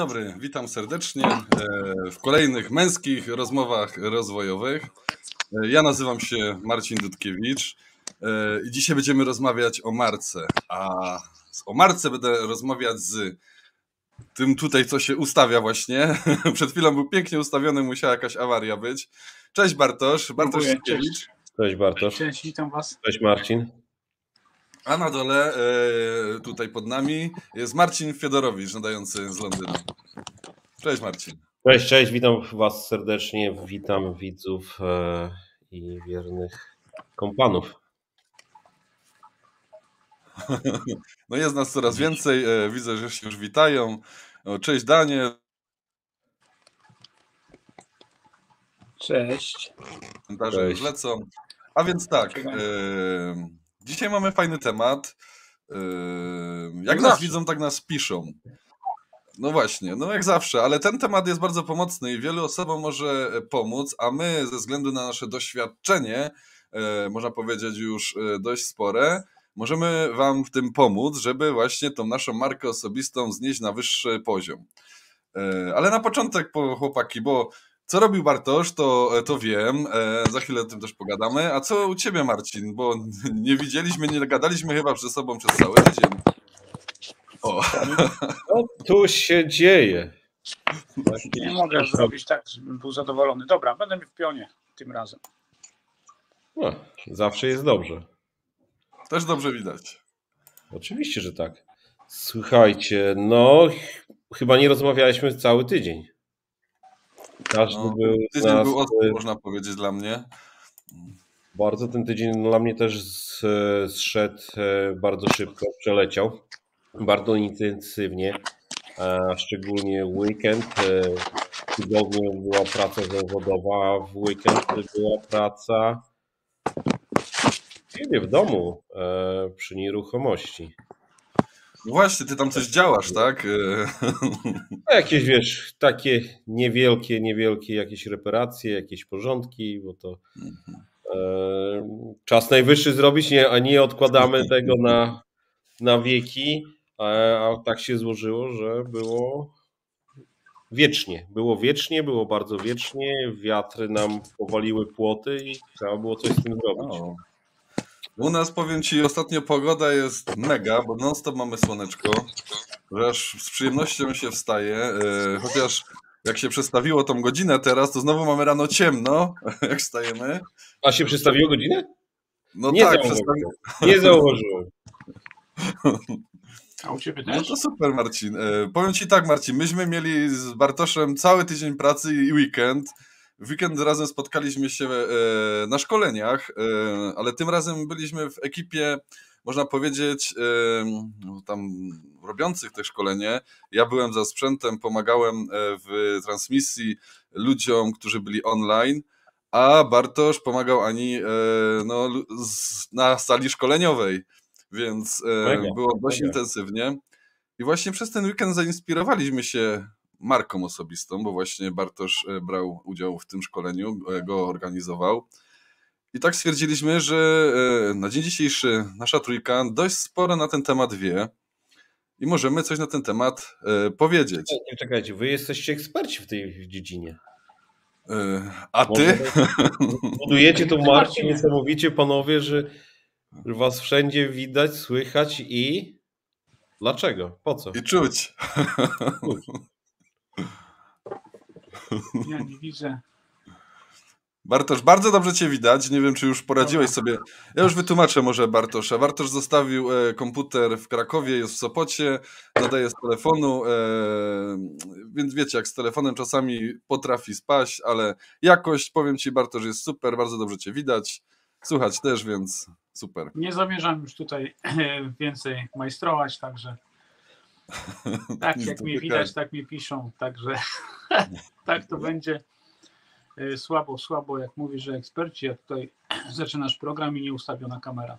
Dzień dobry, witam serdecznie e, w kolejnych męskich rozmowach rozwojowych. E, ja nazywam się Marcin Dudkiewicz e, i dzisiaj będziemy rozmawiać o marce. A o marce będę rozmawiać z tym tutaj, co się ustawia właśnie. Przed chwilą był pięknie ustawiony, musiała jakaś awaria być. Cześć Bartosz, Bartosz Dudkiewicz. Cześć Bartosz. Cześć, witam Was. Cześć Marcin. A na dole, tutaj pod nami, jest Marcin Fiodorowicz, nadający z Londynu. Cześć Marcin. Cześć, cześć, witam Was serdecznie, witam widzów e, i wiernych kompanów. No jest nas coraz więcej, e, widzę, że się już witają. Cześć Daniel. Cześć. Komentarze już lecą. A więc tak, e, dzisiaj mamy fajny temat. Jak nas widzą, tak nas piszą. No właśnie, no jak zawsze, ale ten temat jest bardzo pomocny i wielu osobom może pomóc, a my ze względu na nasze doświadczenie, e, można powiedzieć już e, dość spore, możemy Wam w tym pomóc, żeby właśnie tą naszą markę osobistą znieść na wyższy poziom. E, ale na początek, po chłopaki, bo co robił Bartosz, to, to wiem, za chwilę o tym też pogadamy. A co u Ciebie, Marcin? Bo nie widzieliśmy, nie gadaliśmy chyba ze sobą przez cały tydzień. O. Co tu się dzieje? Nie mogę zrobić tak, żebym był zadowolony. Dobra, będę w pionie tym razem. No, zawsze jest dobrze. Też dobrze widać. Oczywiście, że tak. Słuchajcie, no chyba nie rozmawialiśmy cały tydzień. Każdy no, był. Tydzień nas... był ostry, można powiedzieć, dla mnie. Bardzo ten tydzień dla mnie też zszedł e, bardzo szybko, przeleciał bardzo intensywnie, szczególnie weekend. E, w tygodniu była praca zawodowa, a w weekend była praca w domu e, przy nieruchomości. No właśnie, ty tam coś działasz, tak? No jakieś, wiesz, takie niewielkie, niewielkie jakieś reparacje, jakieś porządki, bo to mhm. e, czas najwyższy zrobić, nie, a nie odkładamy tego na, na wieki. A tak się złożyło, że było wiecznie. Było wiecznie, było bardzo wiecznie. Wiatry nam powaliły płoty i trzeba było coś z tym zrobić. U nas powiem Ci, ostatnio pogoda jest mega, bo non-stop mamy słoneczko, aż z przyjemnością się wstaje, e, chociaż jak się przestawiło tą godzinę teraz, to znowu mamy rano ciemno, jak wstajemy. A się przestawiło godzinę? No nie tak. Nie zauważyłem. A u Ciebie też? No to super, Marcin. E, powiem Ci tak, Marcin, myśmy mieli z Bartoszem cały tydzień pracy i weekend. W weekend razem spotkaliśmy się e, na szkoleniach, e, ale tym razem byliśmy w ekipie, można powiedzieć, no, tam robiących te szkolenie. Ja byłem za sprzętem, pomagałem w transmisji ludziom, którzy byli online, a Bartosz pomagał Ani no, na sali szkoleniowej więc e, było dość intensywnie. I właśnie przez ten weekend zainspirowaliśmy się marką osobistą, bo właśnie Bartosz e, brał udział w tym szkoleniu, e, go organizował. I tak stwierdziliśmy, że na dzień dzisiejszy nasza trójka dość sporo na ten temat wie i możemy coś na ten temat powiedzieć. Czekajcie, czekajcie, wy jesteście eksperci w tej dziedzinie. A ty? Budujecie tą markę niesamowicie, panowie, że Was wszędzie widać, słychać i. Dlaczego? Po co? I czuć. Ja nie widzę. Bartosz, bardzo dobrze Cię widać. Nie wiem, czy już poradziłeś sobie. Ja już wytłumaczę może Bartosza. Bartosz zostawił e, komputer w Krakowie, jest w Sopocie, nadaje z telefonu, e, więc wiecie, jak z telefonem czasami potrafi spaść, ale jakość, powiem Ci, Bartosz, jest super, bardzo dobrze Cię widać. Słuchać też, więc super. Nie zamierzam już tutaj więcej majstrować, także tak jak mi widać, tak mi piszą, także tak to będzie e, słabo, słabo, jak mówisz, że eksperci, jak tutaj zaczynasz program i nieustawiona kamera.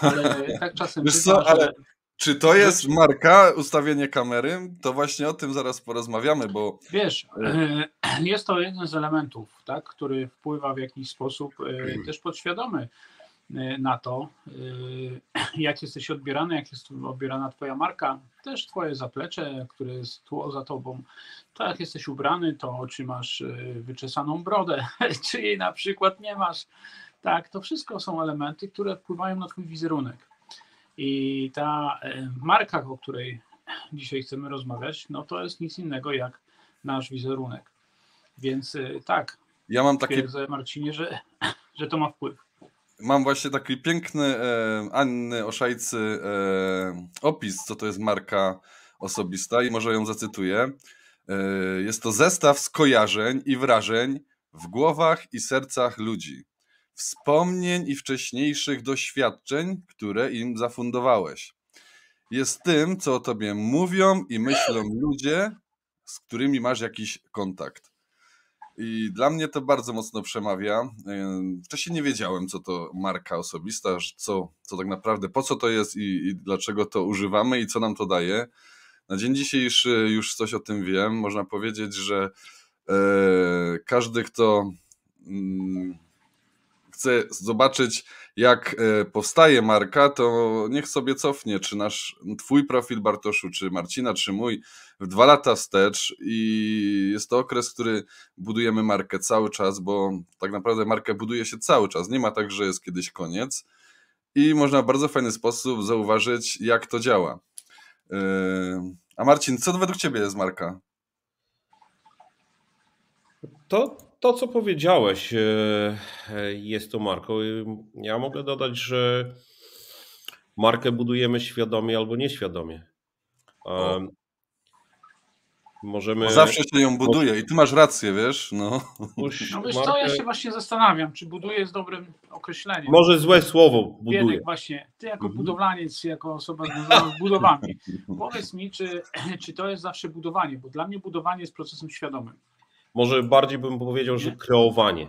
Ale tak czasem Wiesz co, ale czy to jest marka, ustawienie kamery? To właśnie o tym zaraz porozmawiamy, bo... Wiesz, e, jest to jeden z elementów, tak, który wpływa w jakiś sposób e, też podświadomy na to, jak jesteś odbierany, jak jest odbierana Twoja marka, też Twoje zaplecze, które jest tło za Tobą. To jak jesteś ubrany, to czy masz wyczesaną brodę, czy jej na przykład nie masz. Tak, to wszystko są elementy, które wpływają na Twój wizerunek. I ta marka, o której dzisiaj chcemy rozmawiać, no to jest nic innego jak nasz wizerunek. Więc tak, ja mam takie. Marcinie, że, że to ma wpływ. Mam właśnie taki piękny e, Anny Oszajcy e, opis, co to jest marka osobista i może ją zacytuję. E, jest to zestaw skojarzeń i wrażeń w głowach i sercach ludzi, wspomnień i wcześniejszych doświadczeń, które im zafundowałeś. Jest tym, co o tobie mówią i myślą ludzie, z którymi masz jakiś kontakt. I dla mnie to bardzo mocno przemawia. Wcześniej nie wiedziałem, co to marka osobista, co, co tak naprawdę, po co to jest i, i dlaczego to używamy i co nam to daje. Na dzień dzisiejszy już coś o tym wiem. Można powiedzieć, że e, każdy, kto mm, chce zobaczyć, jak e, powstaje marka, to niech sobie cofnie, czy nasz, twój profil Bartoszu, czy Marcina, czy mój, w dwa lata wstecz i jest to okres, który budujemy markę cały czas, bo tak naprawdę markę buduje się cały czas. Nie ma tak, że jest kiedyś koniec i można w bardzo fajny sposób zauważyć, jak to działa. E, a Marcin, co według Ciebie jest marka? To to, co powiedziałeś, e, e, jest to marką. Ja mogę dodać, że markę budujemy świadomie albo nieświadomie. Możemy... Bo zawsze się ją buduje i ty masz rację, wiesz? No, no wiesz markę... co, ja się właśnie zastanawiam, czy buduje jest dobrym określeniem. Może złe słowo buduje. Biedek właśnie, ty jako mhm. budowlaniec, jako osoba związana z budowami, powiedz mi, czy, czy to jest zawsze budowanie, bo dla mnie budowanie jest procesem świadomym. Może bardziej bym powiedział, że kreowanie.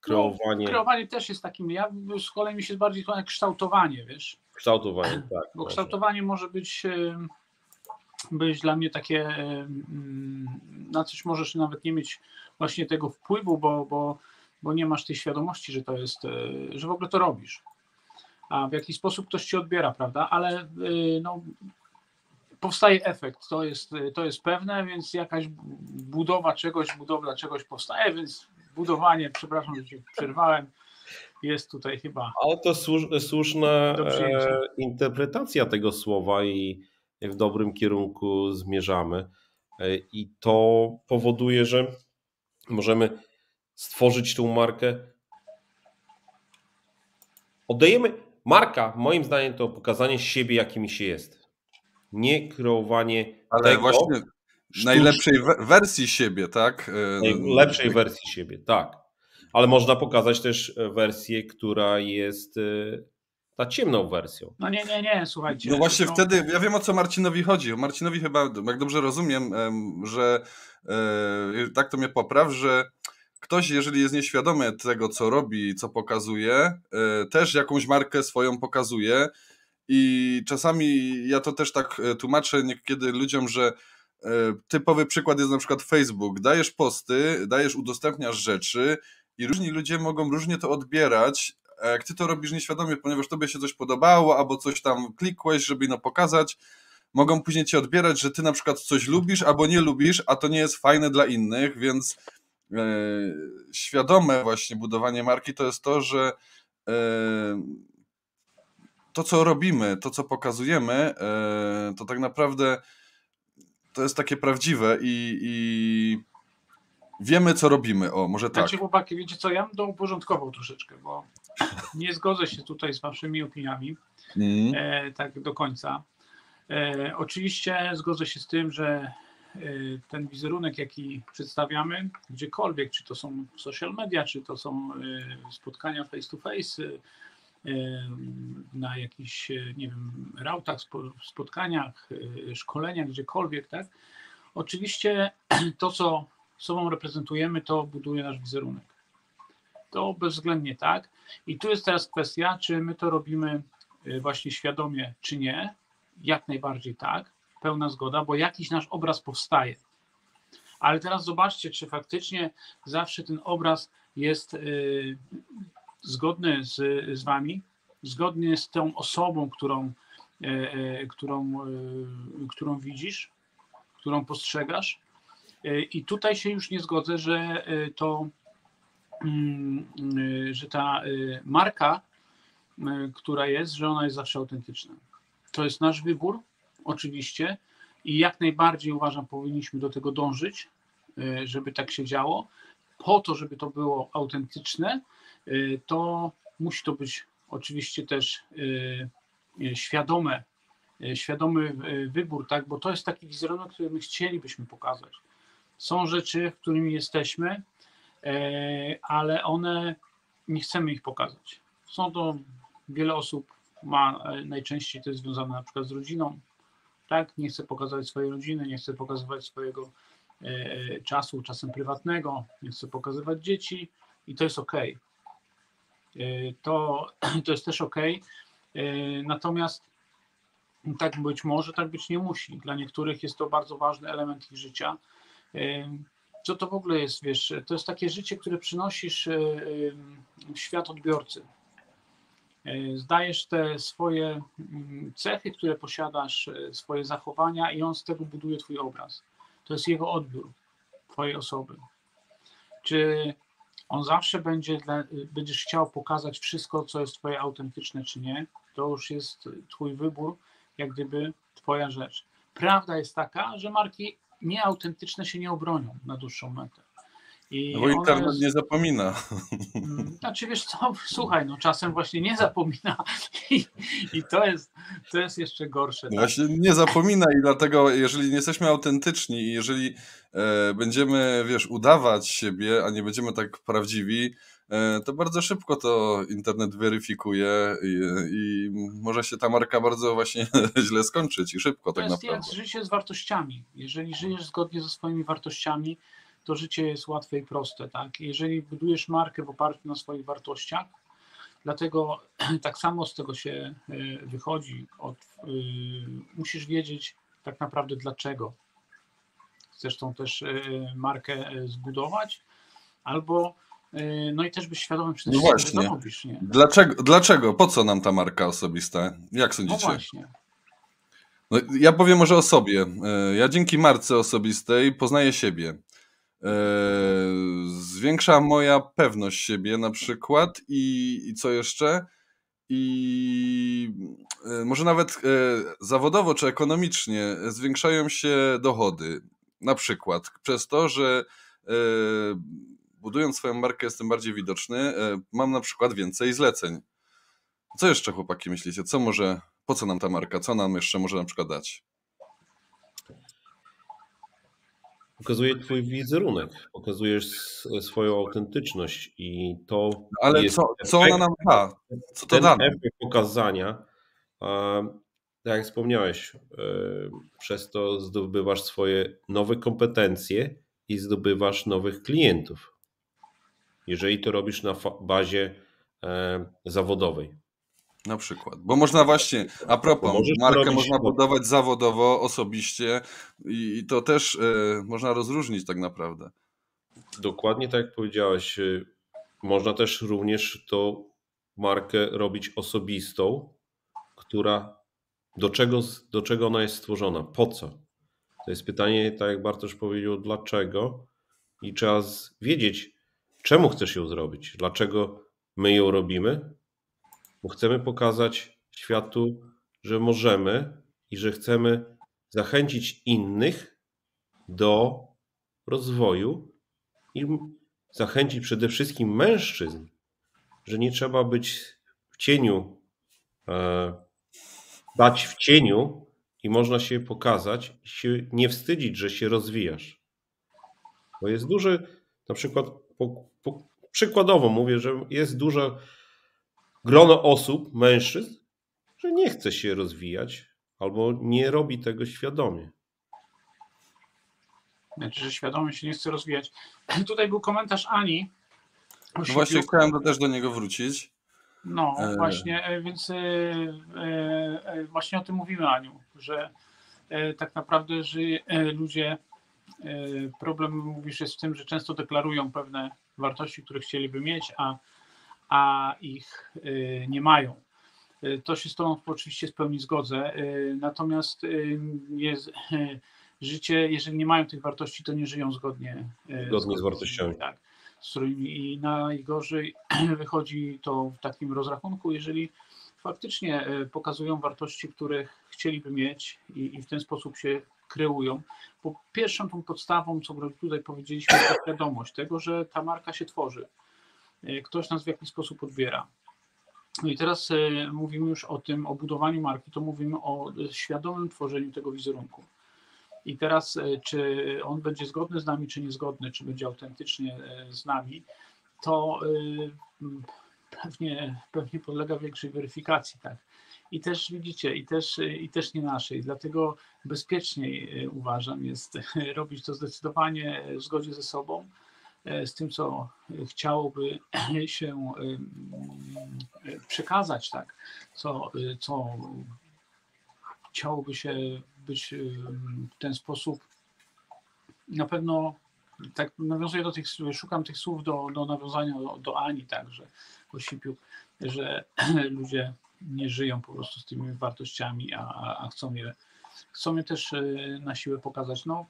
Kreowanie. No, kreowanie też jest takim, ja z kolei mi się bardziej jak kształtowanie, wiesz. Kształtowanie, tak. Bo kształtowanie może być, być dla mnie takie, na coś możesz nawet nie mieć właśnie tego wpływu, bo, bo, bo nie masz tej świadomości, że to jest, e, że w ogóle to robisz. A w jaki sposób ktoś ci odbiera, prawda? Ale e, no, powstaje efekt, to jest, to jest pewne, więc jakaś budowa czegoś, budowla czegoś powstaje, więc budowanie, przepraszam, że się przerwałem, jest tutaj chyba. Ale to słuszna e, interpretacja tego słowa i w dobrym kierunku zmierzamy. E, I to powoduje, że możemy stworzyć tą markę. Oddajemy. Marka, moim zdaniem, to pokazanie siebie, jakimi się jest nie kreowanie Ale tego, właśnie najlepszej wersji siebie, tak? E, najlepszej wersji siebie, tak. Ale można pokazać też e, wersję, która jest e, ta ciemną wersją. No nie, nie, nie, słuchajcie. No właśnie no. wtedy, ja wiem o co Marcinowi chodzi. Marcinowi chyba, jak dobrze rozumiem, że tak to mnie popraw, że ktoś, jeżeli jest nieświadomy tego, co robi, co pokazuje, też jakąś markę swoją pokazuje, i czasami ja to też tak e, tłumaczę niekiedy ludziom, że e, typowy przykład jest na przykład Facebook. Dajesz posty, dajesz, udostępniasz rzeczy i różni ludzie mogą różnie to odbierać, a jak ty to robisz nieświadomie, ponieważ tobie się coś podobało, albo coś tam klikłeś, żeby no pokazać, mogą później ci odbierać, że ty na przykład coś lubisz albo nie lubisz, a to nie jest fajne dla innych, więc e, świadome właśnie budowanie marki to jest to, że e, to, co robimy, to, co pokazujemy, e, to tak naprawdę to jest takie prawdziwe i, i wiemy, co robimy. O, może tak. Znaczy, chłopaki, wiecie co, ja bym to uporządkował troszeczkę, bo nie zgodzę się tutaj z waszymi opiniami mm. e, tak do końca. E, oczywiście zgodzę się z tym, że e, ten wizerunek, jaki przedstawiamy, gdziekolwiek, czy to są social media, czy to są spotkania face to face, na jakichś, nie wiem, rautach, spotkaniach, e, szkoleniach, gdziekolwiek, tak? Oczywiście to, co sobą reprezentujemy, to buduje nasz wizerunek. To bezwzględnie tak. I tu jest teraz kwestia, czy my to robimy e, właśnie świadomie, czy nie. Jak najbardziej tak, pełna zgoda, bo jakiś nasz obraz powstaje. Ale teraz zobaczcie, czy faktycznie zawsze ten obraz jest e, zgodny z, z Wami, zgodny z tą osobą, którą, którą, którą widzisz, którą postrzegasz. I tutaj się już nie zgodzę, że to, mm, że ta marka, która jest, że ona jest zawsze autentyczna. To jest nasz wybór, oczywiście, i jak najbardziej uważam, powinniśmy do tego dążyć, żeby tak się działo. Po to, żeby to było autentyczne, to musi to być oczywiście też y, świadome, świadomy wybór, tak, bo to jest taki wizerunek, który my chcielibyśmy pokazać. Są rzeczy, którymi jesteśmy, ale one nie chcemy ich pokazać. Są to wiele osób ma najczęściej to jest związane na przykład z rodziną, tak? Nie chce pokazać swojej rodziny, nie chce pokazywać swojego e, e, czasu, czasem prywatnego, nie chce pokazywać dzieci i to jest ok. E, to, to jest też ok. Natomiast tak być może, tak być nie musi. Dla niektórych jest to bardzo ważny element ich życia. Co to w ogóle jest, wiesz, to jest takie życie, które przynosisz w świat odbiorcy. Zdajesz te swoje mm, cechy, które posiadasz, swoje zachowania i on z tego buduje twój obraz. To jest jego odbiór twojej osoby. Czy on zawsze będzie, dla, będziesz chciał pokazać wszystko, co jest twoje autentyczne, czy nie? To już jest twój wybór, jak gdyby twoja rzecz. Prawda jest taka, że marki nieautentyczne się nie obronią na dłuższą metę. I no bo internet jest... nie zapomina. Mm, znaczy wiesz co, słuchaj, no czasem właśnie nie zapomina i, i to, jest, to jest jeszcze gorsze. Tak? Właśnie nie zapomina i dlatego jeżeli nie jesteśmy autentyczni i jeżeli e, będziemy, wiesz, udawać siebie, a nie będziemy tak prawdziwi, e, to bardzo szybko to internet weryfikuje i, i, może się ta marka bardzo właśnie źle skończyć i szybko to tak naprawdę. To jest życie z wartościami. Jeżeli żyjesz zgodnie ze swoimi wartościami, to życie jest łatwe i proste. Tak? Jeżeli budujesz markę w oparciu na swoich wartościach, dlatego tak samo z tego się e, wychodzi. Od, yy, musisz wiedzieć tak naprawdę dlaczego chcesz tą też yy, markę zbudować, albo yy, no i też być świadomym przede no wszystkim, no robisz. Nie? Dlaczego, dlaczego? Po co nam ta marka osobista? Jak sądzicie? No właśnie. No, ja powiem może o sobie. Ja dzięki marce osobistej poznaję siebie. E, zwiększa moja pewność siebie na przykład i, i co jeszcze? I e, może nawet e, zawodowo czy ekonomicznie zwiększają się dochody. Na przykład przez to, że budując swoją markę jestem bardziej widoczny, mam na przykład więcej zleceń. Co jeszcze chłopaki myślicie? Co może, po co nam ta marka? Co nam jeszcze może na przykład dać? Pokazuje twój wizerunek, pokazujesz swoją autentyczność i to. Ale co, co ona nam da? Co to ten da? efekt pokazania, tak jak wspomniałeś, e, przez to zdobywasz swoje nowe kompetencje i zdobywasz nowych klientów. Jeżeli to robisz na bazie e, zawodowej. Na przykład. Bo można właśnie, a propos, markę można budować zawodowo, osobiście i to też y, można rozróżnić tak naprawdę. Dokładnie tak jak powiedziałeś. E, można też również tą markę robić osobistą, która do czego, do czego ona jest stworzona, po co? To jest pytanie, tak jak Bartosz powiedział, dlaczego i trzeba wiedzieć, czemu chcesz ją zrobić, dlaczego my ją robimy bo chcemy pokazać światu, że możemy i że chcemy zachęcić innych do rozwoju i zachęcić przede wszystkim mężczyzn, że nie trzeba być w cieniu, e, dać w cieniu i można się pokazać i się nie wstydzić, że się rozwijasz. Bo jest duży, na przykład, po, po, przykładowo mówię, że jest dużo grono osób, mężczyzn, że nie chce się rozwijać albo nie robi tego świadomie. Znaczy, że świadomie się nie chce rozwijać. Tutaj był komentarz Ani. No właśnie chciałem też do niego wrócić. No e... właśnie, e, więc e, e, właśnie o tym mówimy Aniu, że e, tak naprawdę, że e, ludzie problem mówisz jest w tym, że często deklarują pewne wartości, które chcieliby mieć, a a ich nie mają. To się z Tobą oczywiście z pełni zgodzę. Natomiast jest, życie, jeżeli nie mają tych wartości, to nie żyją zgodnie, zgodnie z wartościami. Tak, z którymi i najgorzej wychodzi to w takim rozrachunku, jeżeli faktycznie pokazują wartości, których chcieliby mieć i, i w ten sposób się kreują. Bo pierwszą tą podstawą, co tutaj powiedzieliśmy, to świadomość tego, że ta marka się tworzy. Ktoś nas w jakiś sposób odbiera. No i teraz e, mówimy już o tym, o budowaniu marki, to mówimy o świadomym tworzeniu tego wizerunku. I teraz, e, czy on będzie zgodny z nami, czy niezgodny, czy będzie autentycznie e, z nami, to pewnie, pewnie podlega większej weryfikacji, tak. I też widzicie, i też, i też nie naszej. Dlatego bezpieczniej uważam jest robić to zdecydowanie w zgodzie ze sobą, E, z tym, co chciałoby się e, przekazać, tak, co, co chciałoby się być e, w ten sposób na pewno tak nawiązuję do tych szukam tych słów do, do nawiązania do, do Ani także Osipiu, że ludzie nie żyją po prostu z tymi wartościami, a, a chcą je chcą je też na siłę pokazać. No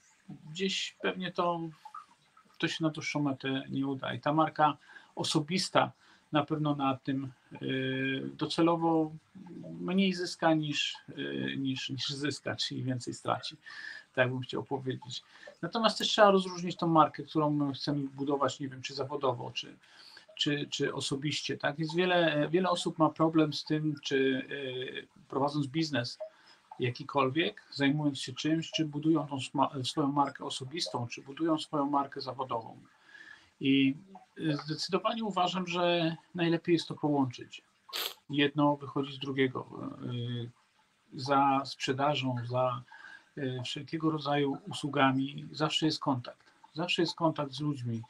gdzieś pewnie to to się na dłuższą metę nie uda. I ta marka osobista na pewno na tym y, docelowo mniej zyska niż, y, niż, niż zyska, czyli więcej straci. Tak bym chciał powiedzieć. Natomiast też trzeba rozróżnić tą markę, którą chcemy budować, nie wiem, czy zawodowo, czy, czy, czy osobiście. Tak? Jest wiele, wiele osób ma problem z tym, czy y, prowadząc biznes, jakikolwiek, zajmując się czymś, czy budują tą swoją markę osobistą, czy budują swoją markę zawodową. I zdecydowanie uważam, że najlepiej jest to połączyć. Jedno wychodzi z drugiego. Y, za sprzedażą, za y, wszelkiego rodzaju usługami zawsze jest kontakt. Zawsze jest kontakt z ludźmi.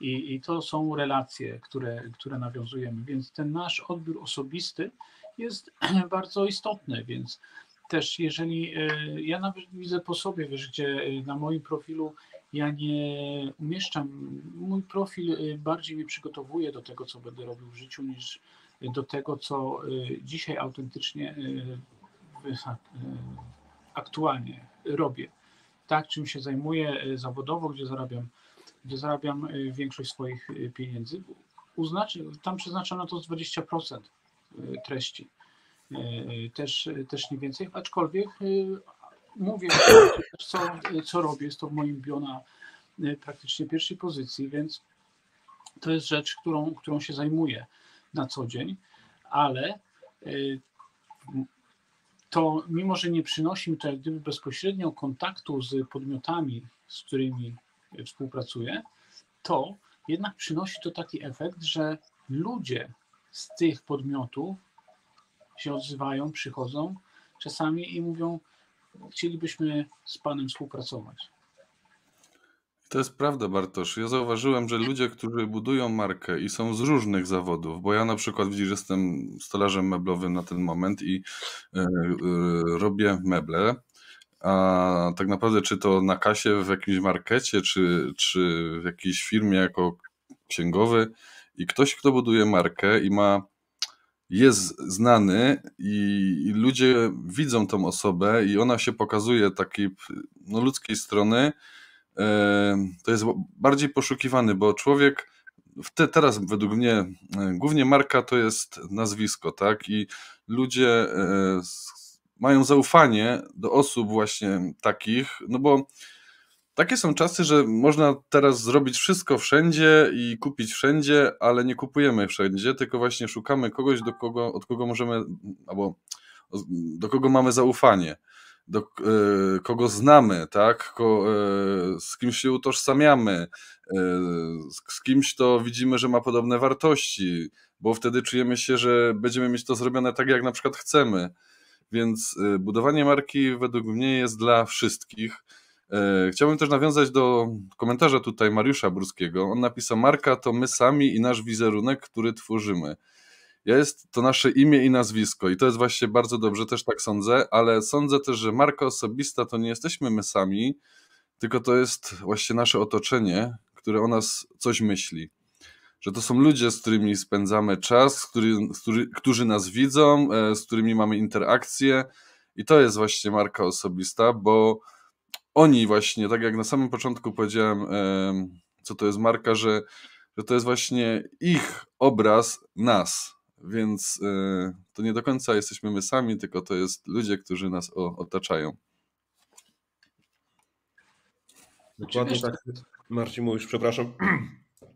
I, i to są relacje, które, które nawiązujemy. Więc ten nasz odbiór osobisty jest bardzo istotny. Więc też jeżeli e, ja nawet widzę po sobie, wiesz, gdzie e, na moim profilu ja nie umieszczam, mój profil e, bardziej mnie przygotowuje do tego, co będę robił w życiu, niż do tego, co dzisiaj autentycznie aktualnie robię. Tak, czym się zajmuję zawodowo, gdzie zarabiam, gdzie zarabiam większość swoich pieniędzy. Uznaczy, tam przeznaczam na to 20% treści też, też nie więcej, aczkolwiek e, mówię, co, co robię, jest to w moim bio na e, praktycznie pierwszej pozycji, więc to jest rzecz, którą, którą się zajmuję na co dzień, ale to mimo, że nie przynosi mi to jak gdyby bezpośrednio kontaktu z podmiotami, z którymi współpracuję, to jednak przynosi to taki efekt, że ludzie z tych podmiotów się odzywają, przychodzą czasami i mówią, chcielibyśmy z Panem współpracować. To jest prawda, Bartosz. Ja zauważyłem, że ludzie, którzy budują markę i są z różnych zawodów, bo ja na przykład widzisz, jestem stolarzem meblowym na ten moment i yy, yy, robię meble, a tak naprawdę czy to na kasie w jakimś markecie, czy, czy w jakiejś firmie jako księgowy i ktoś, kto buduje markę i ma jest znany i, ludzie widzą tą osobę i ona się pokazuje takiej no, ludzkiej strony, e, to jest bardziej poszukiwany, bo człowiek te, teraz według mnie e, głównie marka to jest nazwisko, tak? I ludzie e, mają zaufanie do osób właśnie takich, no bo takie są czasy, że można teraz zrobić wszystko wszędzie i kupić wszędzie, ale nie kupujemy wszędzie, tylko właśnie szukamy kogoś, do kogo, od kogo możemy, albo do kogo mamy zaufanie, do y, kogo znamy, tak? Ko, y, z kimś się utożsamiamy, y, z kimś to widzimy, że ma podobne wartości, bo wtedy czujemy się, że będziemy mieć to zrobione tak, jak na przykład chcemy. Więc budowanie marki według mnie jest dla wszystkich chciałbym też nawiązać do komentarza tutaj Mariusza Burskiego. On napisał: Marka to my sami i nasz wizerunek, który tworzymy. Jest to nasze imię i nazwisko, i to jest właśnie bardzo dobrze, też tak sądzę, ale sądzę też, że marka osobista to nie jesteśmy my sami, tylko to jest właśnie nasze otoczenie, które o nas coś myśli. że to są ludzie, z którymi spędzamy czas, który, który, którzy nas widzą, e, z którymi mamy interakcje i to jest właśnie marka osobista, bo oni właśnie, tak jak na samym początku powiedziałem, co to jest marka, że, że to jest właśnie ich obraz nas, więc e, to nie do końca jesteśmy my sami, tylko to jest ludzie, którzy nas otaczają. Dokładnie tak. Marcin mówisz, przepraszam.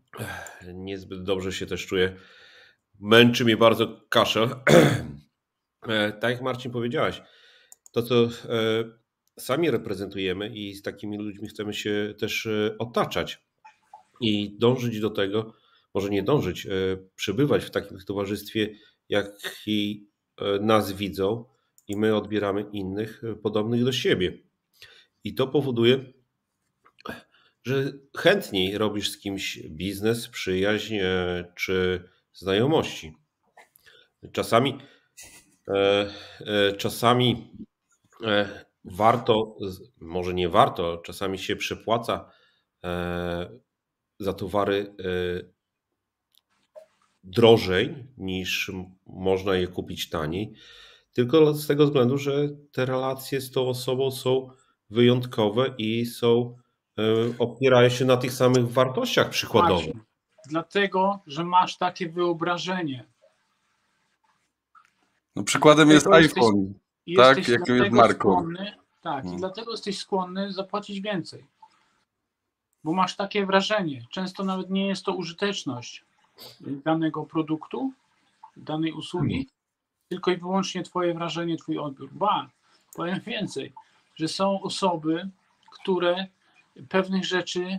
Niezbyt dobrze się też czuję. Męczy mnie bardzo kaszel. E, tak jak Marcin powiedziałeś, to co e, sami reprezentujemy i z takimi ludźmi chcemy się też e, otaczać i dążyć do tego, może nie dążyć, przebywać w takim towarzystwie, jaki nas widzą i my odbieramy innych podobnych do siebie. I to powoduje, że chętniej robisz z kimś biznes, przyjaźń e, czy znajomości. Czasami, e, e, czasami warto, może nie warto, czasami się przepłaca za towary drożej niż można je kupić taniej, tylko z tego względu, że te relacje z tą osobą są wyjątkowe i są E, opierają się na tych samych wartościach przykładowych. Dlatego, że masz takie wyobrażenie. No przykładem jest iPhone, tak, jakim jest marką. Skłonny, tak, hmm. i dlatego jesteś skłonny zapłacić więcej. Bo masz takie wrażenie. Często nawet nie jest to użyteczność danego produktu, danej usługi, hmm. tylko i wyłącznie Twoje wrażenie, Twój odbiór. Ba, powiem więcej, że są osoby, które pewnych rzeczy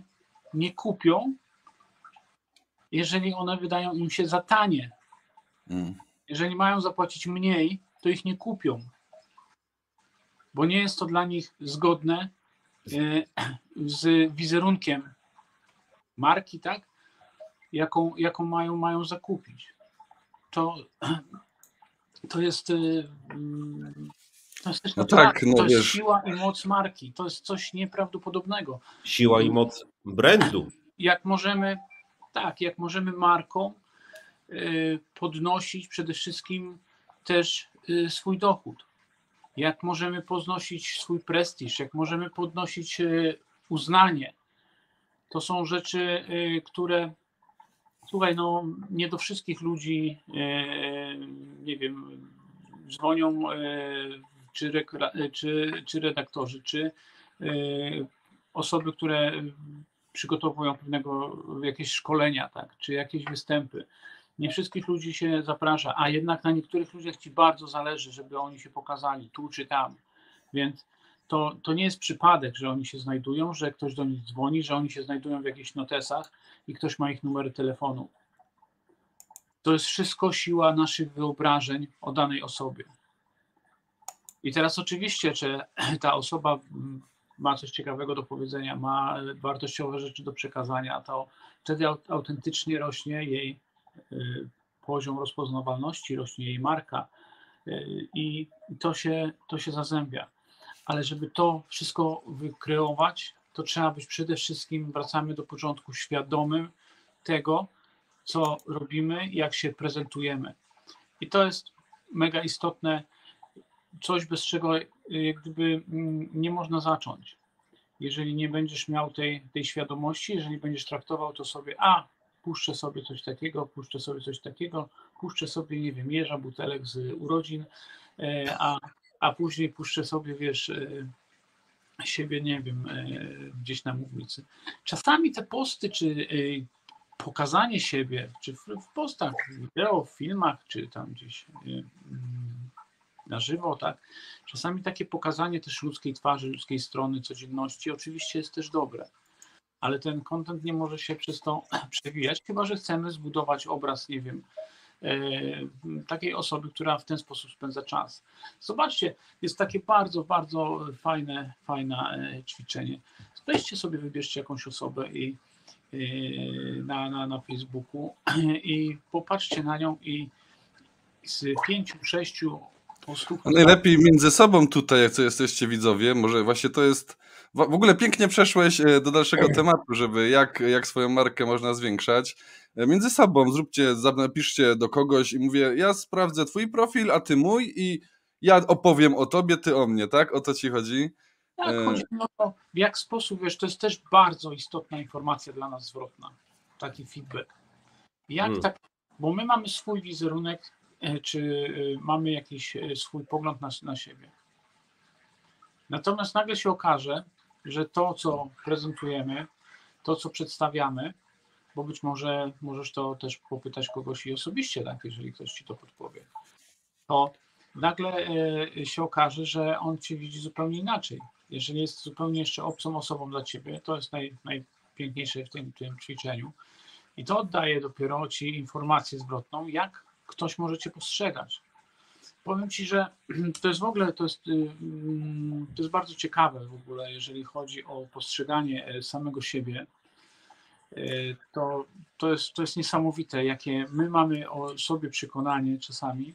nie kupią, jeżeli one wydają im się za tanie. Mm. Jeżeli mają zapłacić mniej, to ich nie kupią, bo nie jest to dla nich zgodne e, z wizerunkiem marki, tak? Jaką, jaką mają, mają zakupić. To, to jest e, to jest no tak, no to jest siła i moc marki. To jest coś nieprawdopodobnego. Siła i moc brandu. Jak możemy, tak, jak możemy marką y, podnosić przede wszystkim też swój dochód. Jak możemy podnosić swój prestiż, jak możemy podnosić y, uznanie. To są rzeczy, które słuchaj, no nie do wszystkich ludzi, nie wiem, dzwonią czy, czy, czy redaktorzy, czy e, osoby, które przygotowują pewnego jakieś szkolenia, tak, czy jakieś występy. Nie wszystkich ludzi się zaprasza, a jednak na niektórych ludziach ci bardzo zależy, żeby oni się pokazali tu czy tam. Więc to, to nie jest przypadek, że oni się znajdują, że ktoś do nich dzwoni, że oni się znajdują w jakichś notesach i ktoś ma ich numery telefonu. To jest wszystko siła naszych wyobrażeń o danej osobie. I teraz oczywiście, czy ta osoba ma coś ciekawego do powiedzenia, ma wartościowe rzeczy do przekazania, to wtedy autentycznie rośnie jej poziom rozpoznawalności, rośnie jej marka y, i to się, to się zazębia. Ale żeby to wszystko wykreować, to trzeba być przede wszystkim, wracamy do początku, świadomym tego, co robimy, jak się prezentujemy. I to jest mega istotne coś, bez czego y, gdyby mm, nie można zacząć. Jeżeli nie będziesz miał tej, tej świadomości, jeżeli będziesz traktował to sobie, a puszczę sobie coś takiego, puszczę sobie coś takiego, puszczę sobie, nie wiem, jeża butelek z urodzin, e, a, a później puszczę sobie, wiesz, e, siebie, nie wiem, e, gdzieś na mównicy. Czasami te posty, czy pokazanie siebie, czy w, postach, wideo, w filmach, czy tam gdzieś mm, na żywo, tak? Czasami takie pokazanie też ludzkiej twarzy, ludzkiej strony, codzienności oczywiście jest też dobre, ale ten kontent nie może się przez to przewijać, chyba że chcemy zbudować obraz, nie wiem, e, takiej osoby, która w ten sposób spędza czas. Zobaczcie, jest takie bardzo, bardzo fajne, fajne e, ćwiczenie. Weźcie sobie, wybierzcie jakąś osobę i e, na, na, na Facebooku i popatrzcie na nią i z pięciu, sześciu Najlepiej między sobą tutaj, jak co jesteście widzowie, może właśnie to jest. W ogóle pięknie przeszłeś e, do dalszego tematu, żeby jak, jak swoją markę można zwiększać. między sobą, zróbcie, napiszcie do kogoś i mówię, ja sprawdzę twój profil, a ty mój i ja opowiem o tobie, ty o mnie, tak? O to ci chodzi? Tak, chodzi o to, w jak sposób, wiesz, to jest też bardzo istotna informacja dla nas zwrotna, taki feedback. Jak hmm. tak, bo my mamy swój wizerunek, czy mamy jakiś swój pogląd na, na siebie. Natomiast nagle się okaże, że to, co prezentujemy, to, co przedstawiamy, bo być może możesz to też popytać kogoś i osobiście, tak, jeżeli ktoś ci to podpowie, to nagle e, się okaże, że on cię widzi zupełnie inaczej. Jeżeli jest zupełnie jeszcze obcą osobą dla ciebie, to jest naj, najpiękniejsze w tym, tym ćwiczeniu. I to oddaje dopiero ci informację zwrotną, jak ktoś może cię postrzegać. Powiem Ci, że to jest w ogóle, to jest, mm, to jest bardzo ciekawe w ogóle, jeżeli chodzi o postrzeganie e, samego siebie. E, to, to, jest, to jest niesamowite, jakie my mamy o sobie przekonanie czasami,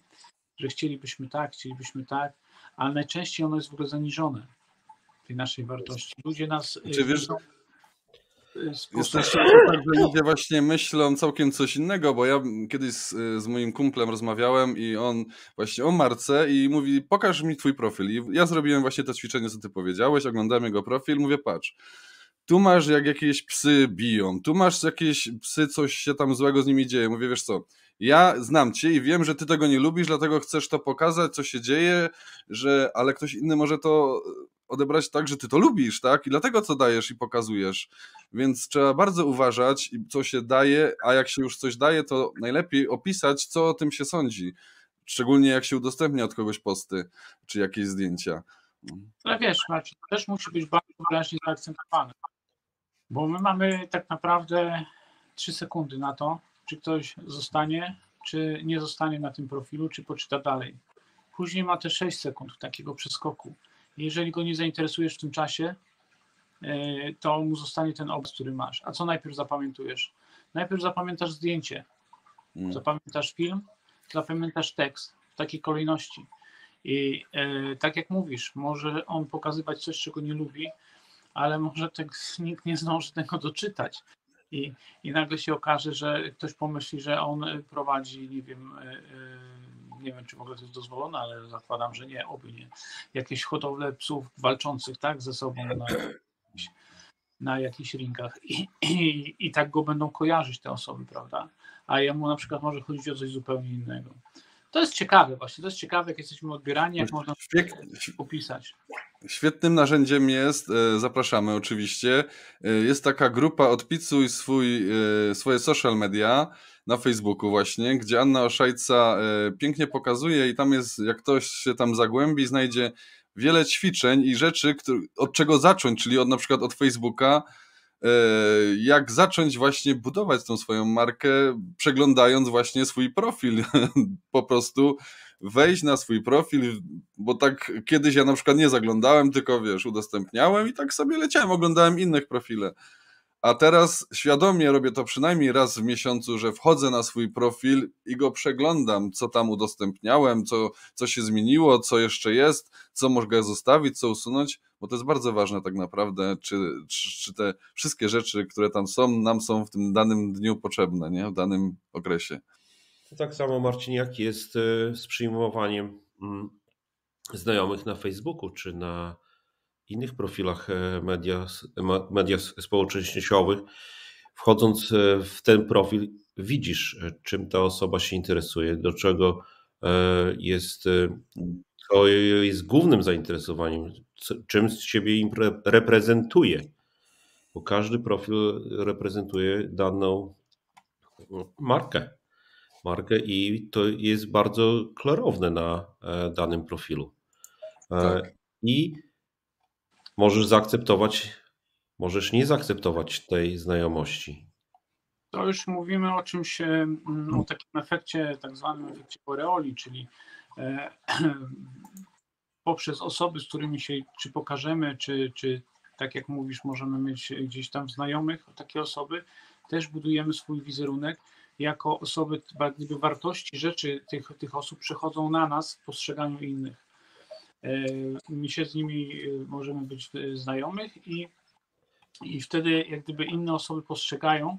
że chcielibyśmy tak, chcielibyśmy tak, ale najczęściej ono jest w ogóle zaniżone, tej naszej wartości. Ludzie nas. E, Czy wiesz, też tak, że ludzie właśnie myślą całkiem coś innego, bo ja kiedyś z, z, moim kumplem rozmawiałem i on właśnie o Marce i mówi, pokaż mi twój profil. I ja zrobiłem właśnie to ćwiczenie, co ty powiedziałeś, oglądałem jego profil, mówię, patrz, tu masz jak jakieś psy biją, tu masz jakieś psy, coś się tam złego z nimi dzieje. Mówię, wiesz co, ja znam cię i wiem, że ty tego nie lubisz, dlatego chcesz to pokazać, co się dzieje, że, ale ktoś inny może to odebrać tak, że ty to lubisz, tak? I dlatego co dajesz i pokazujesz. Więc trzeba bardzo uważać, co się daje, a jak się już coś daje, to najlepiej opisać, co o tym się sądzi. Szczególnie jak się udostępnia od kogoś posty, czy jakieś zdjęcia. Ale wiesz, Marcin, też musi być bardzo wyraźnie zaakcentowane. Bo my mamy tak naprawdę 3 sekundy na to, czy ktoś zostanie, czy nie zostanie na tym profilu, czy poczyta dalej. Później ma te 6 sekund takiego przeskoku. Jeżeli go nie zainteresujesz w tym czasie, e, to mu zostanie ten obraz, który masz. A co najpierw zapamiętujesz? Najpierw zapamiętasz zdjęcie, mm. zapamiętasz film, zapamiętasz tekst w takiej kolejności. I e, tak jak mówisz, może on pokazywać coś, czego nie lubi, ale może tak nikt nie zdąży tego doczytać. I, I nagle się okaże, że ktoś pomyśli, że on prowadzi, nie wiem, e, nie wiem, czy w ogóle to jest dozwolone, ale zakładam, że nie, oby nie, jakieś hodowle psów walczących tak ze sobą na, na jakichś ringach I, i, i tak go będą kojarzyć te osoby, prawda? A jemu na przykład może chodzić o coś zupełnie innego. To jest ciekawe właśnie, to jest ciekawe, jak jesteśmy odbierani, jak można opisać. Świetnym narzędziem jest, e, zapraszamy oczywiście, e, jest taka grupa Odpicuj swój, e, swoje social media na Facebooku właśnie, gdzie Anna Oszajca pięknie pokazuje i tam jest, jak ktoś się tam zagłębi, znajdzie wiele ćwiczeń i rzeczy, od czego zacząć, czyli od na przykład od Facebooka, jak zacząć właśnie budować tą swoją markę, przeglądając właśnie swój profil. po prostu wejść na swój profil, bo tak kiedyś ja na przykład nie zaglądałem, tylko wiesz, udostępniałem i tak sobie leciałem, oglądałem innych profile. A teraz świadomie robię to przynajmniej raz w miesiącu, że wchodzę na swój profil i go przeglądam, co tam udostępniałem, co, co się zmieniło, co jeszcze jest, co mogę zostawić, co usunąć, bo to jest bardzo ważne tak naprawdę, czy, czy, czy te wszystkie rzeczy, które tam są, nam są w tym danym dniu potrzebne, nie? w danym okresie. Tak samo, Marcin, jak jest e, z przyjmowaniem mm, znajomych na Facebooku czy na innych profilach e, media, media społecznościowych, wchodząc e, w ten profil, widzisz, czym ta osoba się interesuje, do czego jest, co jest głównym zainteresowaniem, czym z siebie reprezentuje. Bo każdy profil reprezentuje daną markę. Markę i to jest bardzo klarowne na danym profilu. Tak. I możesz zaakceptować, możesz nie zaakceptować tej znajomości. To już mówimy o czymś, mm, o takim efekcie, tak zwanym efekcie Boreoli, czyli e, poprzez osoby, z którymi się czy pokażemy, czy, czy tak jak mówisz, możemy mieć gdzieś tam znajomych, takie osoby, też budujemy swój wizerunek jako osoby, gdyby wartości rzeczy tych, tych osób przechodzą na nas w postrzeganiu innych. E, my się z nimi e, możemy być e, znajomych i, i wtedy jak gdyby inne osoby postrzegają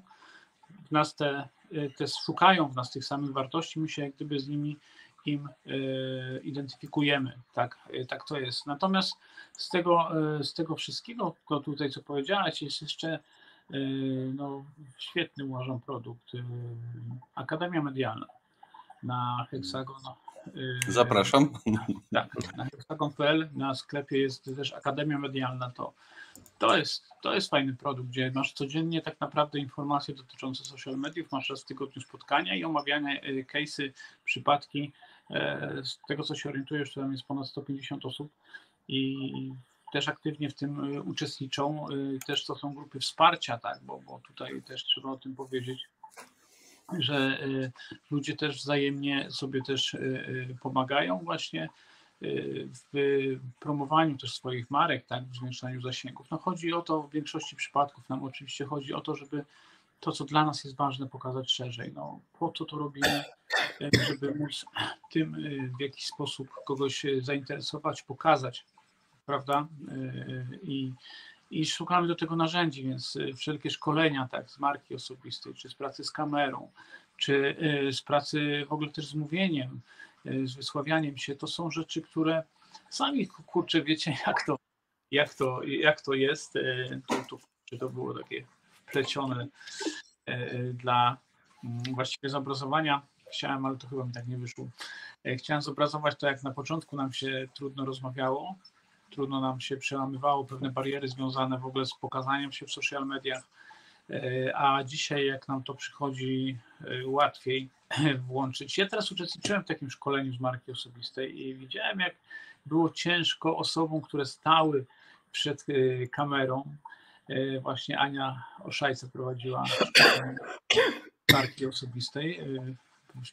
w nas te też szukają w nas tych samych wartości, my się jak gdyby z nimi im identyfikujemy. Tak, tak to jest. Natomiast z tego, z tego wszystkiego, to tutaj co powiedziałeś, jest jeszcze no, świetny uważam produkt. Akademia Medialna na Hexagon Y, Zapraszam. Tak, na hexagon.pl na sklepie jest też Akademia Medialna. To, to, jest, to jest fajny produkt, gdzie masz codziennie tak naprawdę informacje dotyczące social mediów, masz raz w tygodniu spotkania i omawianie y, case'y, przypadki. E, z tego co się orientujesz, to tam jest ponad 150 osób i też aktywnie w tym y, uczestniczą. Też to są grupy wsparcia, tak, bo, bo tutaj też trzeba o tym powiedzieć że y, ludzie też wzajemnie sobie też y, y, pomagają właśnie w promowaniu też swoich marek, tak, w zwiększaniu zasięgów. No chodzi o to w większości przypadków, nam oczywiście chodzi o to, żeby to, co dla nas jest ważne, pokazać szerzej. No, po co to robimy, żeby móc tym w jakiś sposób kogoś zainteresować, pokazać, prawda? I, i szukamy do tego narzędzi, więc y, wszelkie szkolenia tak, z marki osobistej, czy z pracy z kamerą, czy y, z pracy w ogóle też z mówieniem, y, z wysławianiem się, to są rzeczy, które sami kurczę wiecie, jak to, jak to, jak to jest. To, to, to było takie wplecione dla mm, właściwie zobrazowania. Chciałem, ale to chyba mi tak nie wyszło. Chciałem zobrazować to, jak na początku nam się trudno rozmawiało, trudno nam się przełamywało pewne bariery związane w ogóle z pokazaniem się w social mediach, e, a dzisiaj jak nam to przychodzi e, łatwiej włączyć. Ja teraz uczestniczyłem w takim szkoleniu z marki osobistej i widziałem jak było ciężko osobom, które stały przed e, kamerą. Właśnie Ania Oszajce prowadziła marki osobistej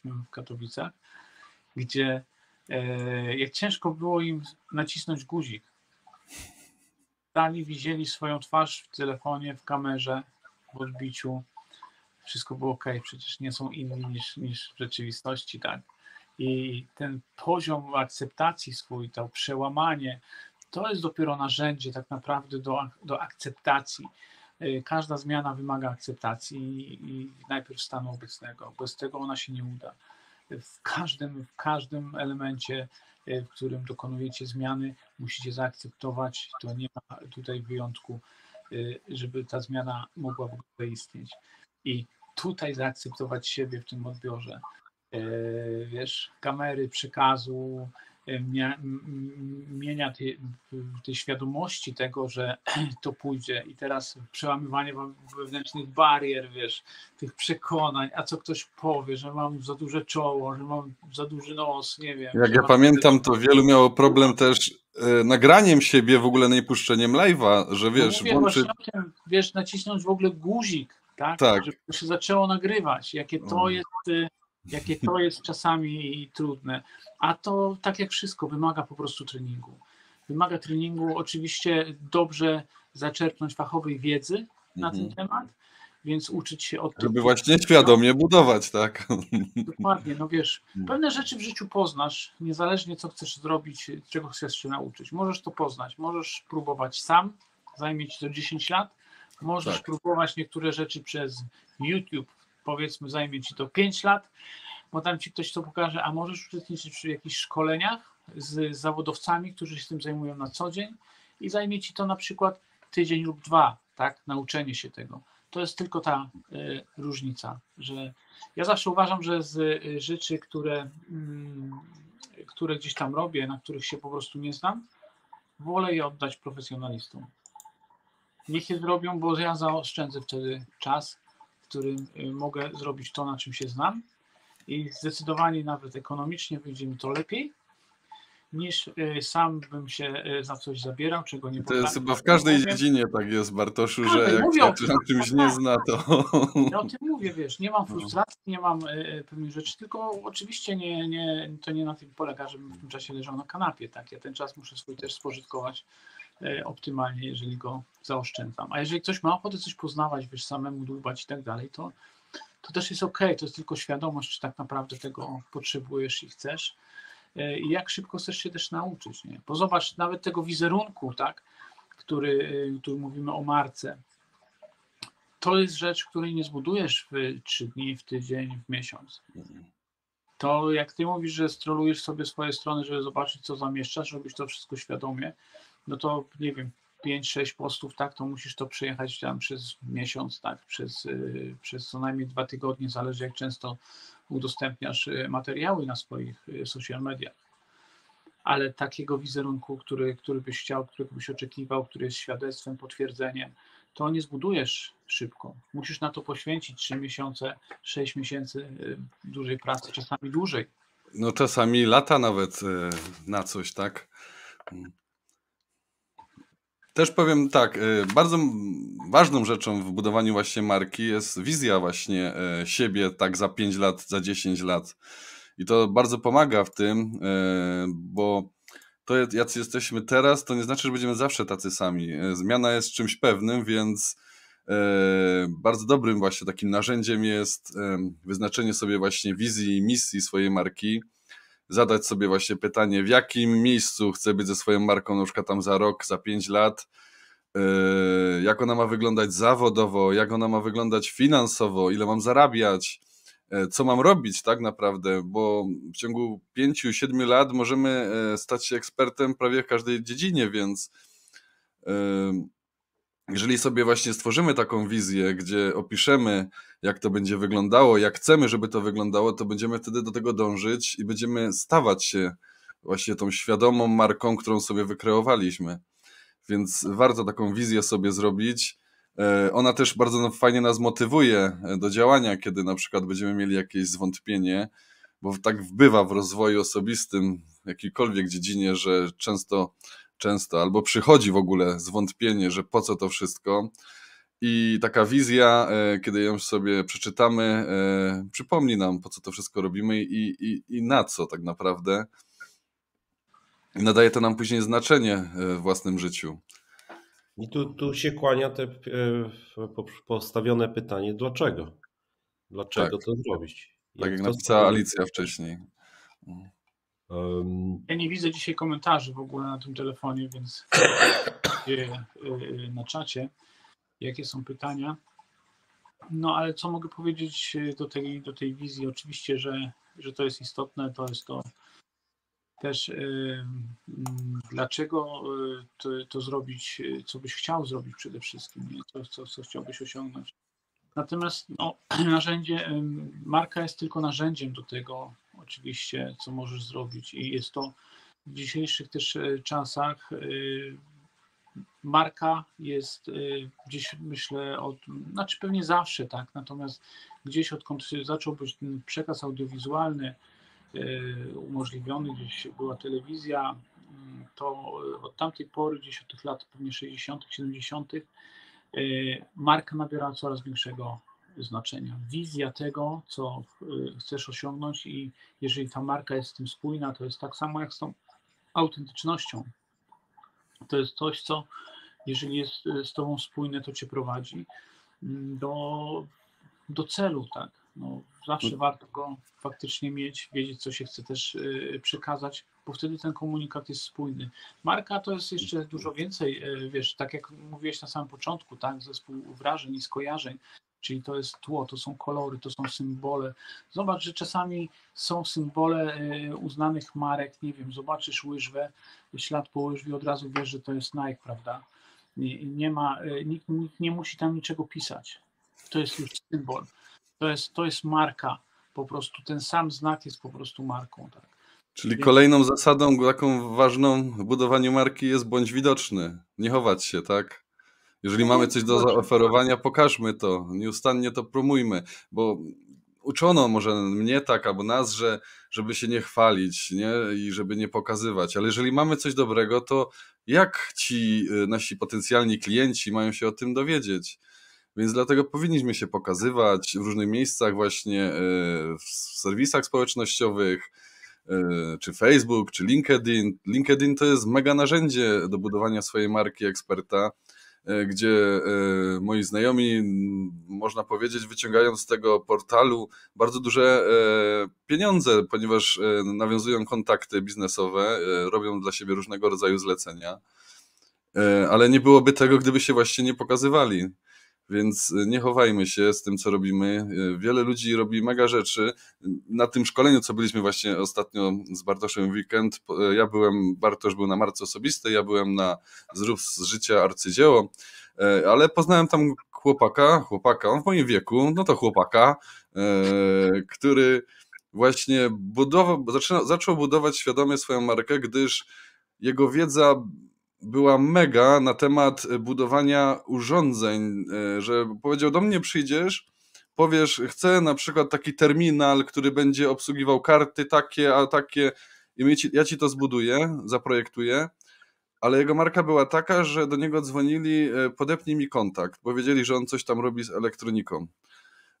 w Katowicach, gdzie jak ciężko było im nacisnąć guzik, widzieli swoją twarz w telefonie, w kamerze, w odbiciu. Wszystko było ok, przecież nie są inni niż, niż w rzeczywistości, tak. I ten poziom akceptacji swój, to przełamanie, to jest dopiero narzędzie tak naprawdę do, do akceptacji. Y, każda zmiana wymaga akceptacji i najpierw stanu obecnego. Bez tego ona się nie uda. W każdym, w każdym elemencie E, w którym dokonujecie zmiany, musicie zaakceptować, to nie ma tutaj wyjątku, e, żeby ta zmiana mogła w ogóle istnieć. I tutaj zaakceptować siebie w tym odbiorze. E, wiesz, kamery, przekazu, mienia tej, tej świadomości tego, że to pójdzie i teraz przełamywanie wewnętrznych barier, wiesz, tych przekonań, a co ktoś powie, że mam za duże czoło, że mam za duży nos, nie wiem. Jak ja pamiętam, to wielu miało problem też e, nagraniem siebie w ogóle, nie puszczeniem live'a, że no wiesz, no włączy... tym, wiesz, nacisnąć w ogóle guzik, tak? tak. Żeby się zaczęło nagrywać, jakie to mm. jest y, jakie to jest czasami trudne. A to tak jak wszystko, wymaga po prostu treningu. Wymaga treningu, oczywiście dobrze zaczerpnąć fachowej wiedzy na mhm. ten temat, więc uczyć się od Żeby właśnie świadomie budować, tak? Dokładnie, no wiesz, mm. pewne rzeczy w życiu poznasz, niezależnie co chcesz zrobić, czego chcesz się nauczyć. Możesz to poznać, możesz próbować sam, zajmie ci to 10 lat, możesz tak. próbować niektóre rzeczy przez YouTube, powiedzmy zajmie ci to 5 lat, bo tam ci ktoś to pokaże, a możesz uczestniczyć przy jakichś szkoleniach z zawodowcami, którzy się tym zajmują na co dzień i zajmie ci to na przykład tydzień lub dwa, tak, nauczenie się tego. To jest tylko ta y, różnica, że ja zawsze uważam, że z y, rzeczy, które, y, które gdzieś tam robię, na których się po prostu nie znam, wolę je oddać profesjonalistom. Niech je zrobią, bo ja zaoszczędzę wtedy czas, którym y, mogę zrobić to, na czym się znam i zdecydowanie nawet ekonomicznie wyjdzie mi to lepiej niż y, sam bym się y, za coś zabierał, czego nie To jest chyba w każdej mówię. dziedzinie tak jest, Bartoszu, że jak się na czymś nie zna, to... Ja o tym mówię, wiesz, nie mam no. frustracji, nie mam pewnych rzeczy, tylko oczywiście nie, nie, to nie na tym polega, żebym w tym czasie leżał na kanapie, tak, ja ten czas muszę swój też spożytkować optymalnie, jeżeli go zaoszczędzam. A jeżeli ktoś ma ochotę coś poznawać, wiesz, samemu dłubać i tak dalej, to to też jest ok, to jest tylko świadomość, czy tak naprawdę tego potrzebujesz i chcesz e, i jak szybko chcesz się też nauczyć. Nie? Bo zobacz, nawet tego wizerunku, tak, który, e, który mówimy o marce, to jest rzecz, której nie zbudujesz w trzy dni, w tydzień, w miesiąc. To jak ty mówisz, że strolujesz sobie swoje strony, żeby zobaczyć, co zamieszczasz, robisz to wszystko świadomie, no to nie wiem, 5-6 postów, tak, to musisz to przejechać tam przez miesiąc, tak, przez, y, przez co najmniej dwa tygodnie, zależy jak często udostępniasz y, materiały na swoich y, social mediach. Ale takiego wizerunku, który, który byś chciał, którego byś oczekiwał, który jest świadectwem, potwierdzeniem, to nie zbudujesz szybko. Musisz na to poświęcić 3 miesiące, 6 miesięcy dużej pracy, czasami dłużej. No czasami lata nawet na coś, tak? Też powiem tak, y, bardzo ważną rzeczą w budowaniu właśnie marki jest wizja właśnie e, siebie tak za 5 lat, za 10 lat. I to bardzo pomaga w tym, e, bo to jacy jesteśmy teraz, to nie znaczy, że będziemy zawsze tacy sami. E, zmiana jest czymś pewnym, więc bardzo dobrym właśnie takim narzędziem jest wyznaczenie sobie właśnie wizji i misji swojej marki zadać sobie właśnie pytanie, w jakim miejscu chcę być ze swoją marką, na przykład tam za rok, za pięć lat, yy, jak ona ma wyglądać zawodowo, jak ona ma wyglądać finansowo, ile mam zarabiać, yy, co mam robić tak naprawdę, bo w ciągu pięciu, siedmiu lat możemy yy, stać się ekspertem prawie w każdej dziedzinie, więc jeżeli sobie właśnie stworzymy taką wizję, gdzie opiszemy, jak to będzie wyglądało, jak chcemy, żeby to wyglądało, to będziemy wtedy do tego dążyć i będziemy stawać się właśnie tą świadomą marką, którą sobie wykreowaliśmy. Więc warto taką wizję sobie zrobić. E, ona też bardzo fajnie nas motywuje e, do działania, kiedy na przykład będziemy mieli jakieś zwątpienie, bo tak bywa w rozwoju osobistym, jakiejkolwiek dziedzinie, że często często, albo przychodzi w ogóle zwątpienie, że po co to wszystko. I taka wizja, e, kiedy ją sobie przeczytamy, e, przypomni nam, po co to wszystko robimy i, i, i na co tak naprawdę. I nadaje to nam później znaczenie e, w własnym życiu. I tu, tu się kłania te postawione pytanie, dlaczego? Dlaczego tak. to zrobić? Jak tak jak napisała Alicja wcześniej. Ja nie widzę dzisiaj komentarzy w ogóle na tym telefonie, więc na czacie, jakie są pytania. No ale co mogę powiedzieć do tej, do tej wizji? Oczywiście, że, że to jest istotne, to jest to też dlaczego to, to zrobić, co byś chciał zrobić przede wszystkim, nie? Co, co, co chciałbyś osiągnąć. Natomiast no, narzędzie, marka jest tylko narzędziem do tego, oczywiście, co możesz zrobić. I jest to w dzisiejszych też czasach. Marka jest e, gdzieś, myślę, od, znaczy pewnie zawsze tak, natomiast gdzieś odkąd zaczął być ten przekaz audiowizualny umożliwiony, gdzieś była telewizja, to od tamtej pory, gdzieś od tych lat pewnie 60., 70., marka nabiera coraz większego znaczenia. Wizja tego, co y, chcesz osiągnąć, i jeżeli ta marka jest z tym spójna, to jest tak samo jak z tą autentycznością. To jest coś, co jeżeli jest y, z Tobą spójne, to Cię prowadzi mm, do, do celu, tak. No, zawsze mm. warto go faktycznie mieć, wiedzieć, co się chce też y, przekazać, bo wtedy ten komunikat jest spójny. Marka to jest jeszcze dużo więcej, wiesz, tak jak mówiłeś na samym początku, tak, zespół wrażeń i skojarzeń. Czyli to jest tło, to są kolory, to są symbole. Zobacz, że czasami są symbole e, uznanych marek, nie wiem, zobaczysz łyżwę, ślad po łyżwie, od razu wiesz, że to jest Nike, prawda? Nie, nie ma, e, nikt, nikt nie musi tam niczego pisać. To jest już symbol. To jest, to jest marka. Po prostu ten sam znak jest po prostu marką. Tak. Czyli kolejną zasadą taką ważną w budowaniu marki jest bądź widoczny. Nie chować się, tak? Jeżeli mamy coś do zaoferowania, pokażmy to, nieustannie to promujmy, bo uczono może mnie tak albo nas, że żeby się nie chwalić nie? i żeby nie pokazywać, ale jeżeli mamy coś dobrego, to jak ci y, nasi potencjalni klienci mają się o tym dowiedzieć? Więc dlatego powinniśmy się pokazywać w różnych miejscach, właśnie y, w serwisach społecznościowych, y, czy Facebook, czy LinkedIn. LinkedIn to jest mega narzędzie do budowania swojej marki eksperta gdzie e, moi znajomi, można powiedzieć, wyciągają z tego portalu bardzo duże e, pieniądze, ponieważ nawiązują kontakty biznesowe, robią dla siebie różnego rodzaju zlecenia. Ale nie byłoby tego, gdyby się właśnie nie pokazywali. Więc nie chowajmy się z tym, co robimy. Wiele ludzi robi mega rzeczy. Na tym szkoleniu, co byliśmy właśnie ostatnio z Bartoszem weekend, ja byłem, Bartosz był na marce osobistej, ja byłem na Zrób z życia arcydzieło, ale poznałem tam chłopaka, chłopaka, on w moim wieku, no to chłopaka, który właśnie budował, zaczął budować świadomie swoją markę, gdyż jego wiedza była mega na temat budowania urządzeń, e, że powiedział do mnie przyjdziesz, powiesz, chcę na przykład taki terminal, który będzie obsługiwał karty takie, a takie i ja ci to zbuduję, zaprojektuję, ale jego marka była taka, że do niego dzwonili, e, podepnij mi kontakt, powiedzieli, że on coś tam robi z elektroniką.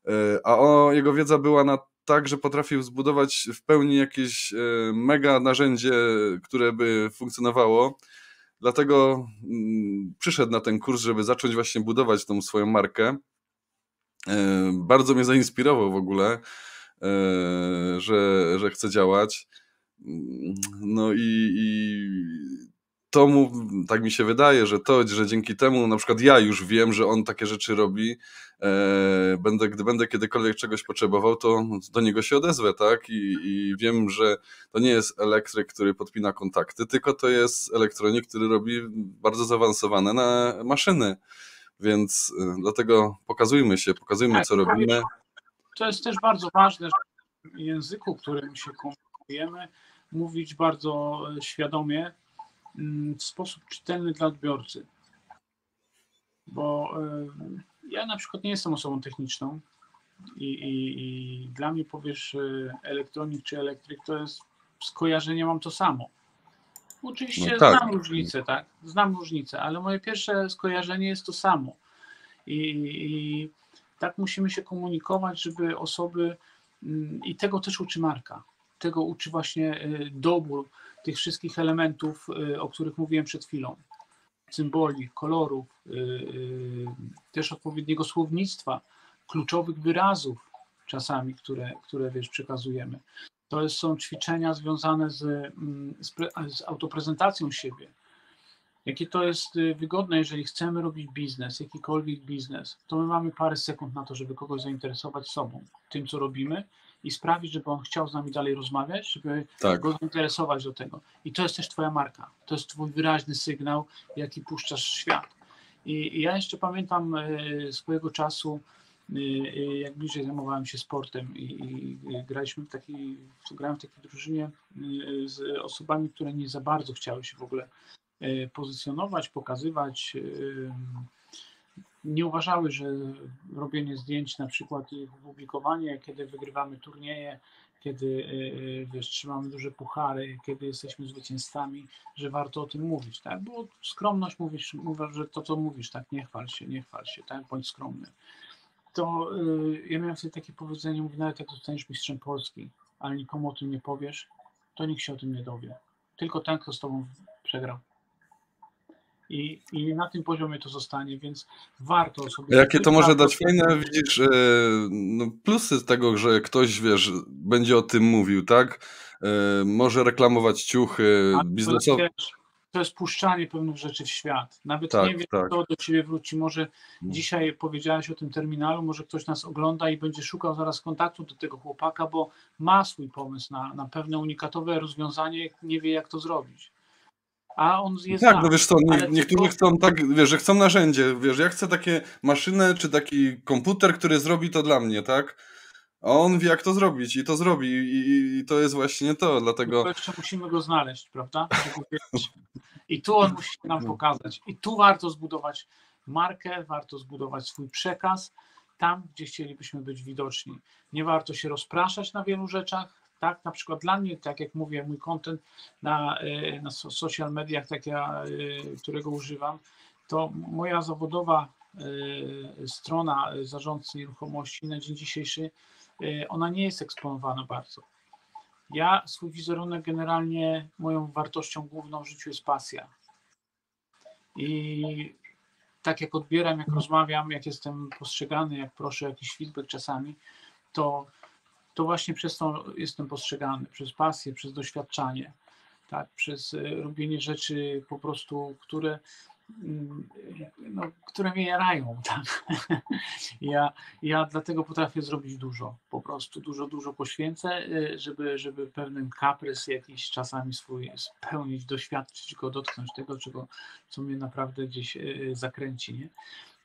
E, a o, jego wiedza była na tak, że potrafił zbudować w pełni jakieś mega narzędzie, które by funkcjonowało Dlatego mm, przyszedł na ten kurs, żeby zacząć właśnie budować tą swoją markę. E, bardzo mnie zainspirował w ogóle, e, że, że chce działać. Mm, no i, i to mu, tak mi się wydaje, że to, że dzięki temu na przykład ja już wiem, że on takie rzeczy robi, e, będę, gdy będę kiedykolwiek czegoś potrzebował, to do niego się odezwę, tak? I, I wiem, że to nie jest elektryk, który podpina kontakty, tylko to jest elektronik, który robi bardzo zaawansowane na maszyny. Więc e, dlatego pokazujmy się, pokazujmy, tak, co robimy. To jest też bardzo ważne, że w języku, którym się komunikujemy, mówić bardzo e, świadomie, w sposób czytelny dla odbiorcy. Bo e, ja na przykład nie jestem osobą techniczną i, i, i dla mnie powiesz e, elektronik czy elektryk to jest skojarzenie mam to samo. Oczywiście no tak. znam różnicę, tak? Znam różnicę, ale moje pierwsze skojarzenie jest to samo. I, I, tak musimy się komunikować, żeby osoby, mm, i tego też uczy marka, tego uczy właśnie e, dobór tych wszystkich elementów, y, o których mówiłem przed chwilą. Symboli, kolorów, y, y, też odpowiedniego słownictwa, kluczowych wyrazów czasami, które, które wiesz, przekazujemy. To są ćwiczenia związane z, mm, z, z autoprezentacją siebie. Jakie to jest wygodne, jeżeli chcemy robić biznes, jakikolwiek biznes, to my mamy parę sekund na to, żeby kogoś zainteresować sobą, tym, co robimy i sprawić, żeby on chciał z nami dalej rozmawiać, żeby tak. go zainteresować do tego. I to jest też Twoja marka. To jest Twój wyraźny sygnał, jaki puszczasz w świat. I, i ja jeszcze pamiętam e, swojego czasu, e, e, jak bliżej zajmowałem się sportem i, i graliśmy w takiej, grałem w takiej drużynie z osobami, które nie za bardzo chciały się w ogóle pozycjonować, pokazywać nie uważały, że robienie zdjęć, na przykład ich publikowanie, kiedy wygrywamy turnieje, kiedy y, y, wiesz, trzymamy duże puchary, kiedy jesteśmy zwycięzcami, że warto o tym mówić, tak? Bo skromność mówisz, mówisz, że to co mówisz, tak, nie chwal się, nie chwal się, tak, bądź skromny. To yy, ja miałem sobie takie powiedzenie, mówię, nawet jak zostaniesz mistrzem Polski, ale nikomu o tym nie powiesz, to nikt się o tym nie dowie. Tylko ten, kto z tobą przegrał i, i na tym poziomie to zostanie, więc warto sobie... Jakie to może dać fajne, widzisz, e, no plusy tego, że ktoś, wiesz, będzie o tym mówił, tak? E, może reklamować ciuchy biznesowe. To jest puszczanie pewnych rzeczy w świat. Nawet tak, nie wiem, tak. kto do ciebie wróci. Może mm. dzisiaj powiedziałeś o tym terminalu, może ktoś nas ogląda i będzie szukał zaraz kontaktu do tego chłopaka, bo ma swój pomysł na, na pewne unikatowe rozwiązanie, nie wie jak to zrobić a on jest Tak, no wiesz co, nie, niektórzy chcą tak, wiesz, że chcą narzędzie, wiesz, ja chcę takie maszynę, czy taki komputer, który zrobi to dla mnie, tak? A on wie, jak to zrobić i to zrobi i, i to jest właśnie to, dlatego... Jeszcze musimy go znaleźć, prawda? I tu on musi nam pokazać. I tu warto zbudować markę, warto zbudować swój przekaz tam, gdzie chcielibyśmy być widoczni. Nie warto się rozpraszać na wielu rzeczach, tak, na przykład dla mnie, tak jak mówię, mój content na, e, na social mediach, tak ja, e, którego używam, to moja zawodowa e, strona zarządcy nieruchomości na dzień dzisiejszy, ona nie jest eksponowana bardzo. Ja swój wizerunek generalnie moją wartością główną w życiu jest pasja. I tak jak odbieram, jak rozmawiam, jak jestem postrzegany, jak proszę jakiś feedback czasami, to to właśnie przez to jestem postrzegany, przez pasję, przez doświadczanie, tak, przez e, robienie rzeczy po prostu, które mm, no, które mnie jarają. Tak? Ja, ja dlatego potrafię zrobić dużo, po prostu dużo, dużo poświęcę, y, żeby, żeby pewien kaprys jakiś czasami swój spełnić, doświadczyć go, dotknąć tego, czego, co mnie naprawdę gdzieś y, zakręci. Nie?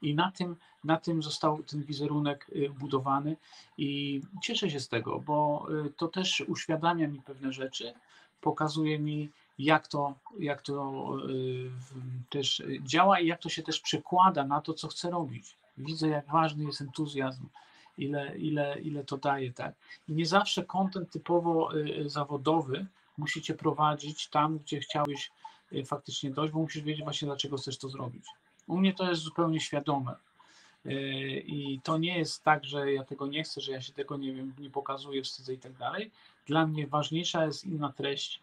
I na tym, na tym został ten wizerunek budowany i cieszę się z tego, bo to też uświadamia mi pewne rzeczy, pokazuje mi, jak to, jak to y, też działa i jak to się też przekłada na to, co chcę robić. Widzę, jak ważny jest entuzjazm, ile, ile, ile to daje. Tak? I nie zawsze kontent typowo y, zawodowy musicie prowadzić tam, gdzie chciałeś y, faktycznie dojść, bo musisz wiedzieć właśnie, dlaczego chcesz to zrobić. U mnie to jest zupełnie świadome. I to nie jest tak, że ja tego nie chcę, że ja się tego nie wiem, nie pokazuję, wstydzę i tak dalej. Dla mnie ważniejsza jest inna treść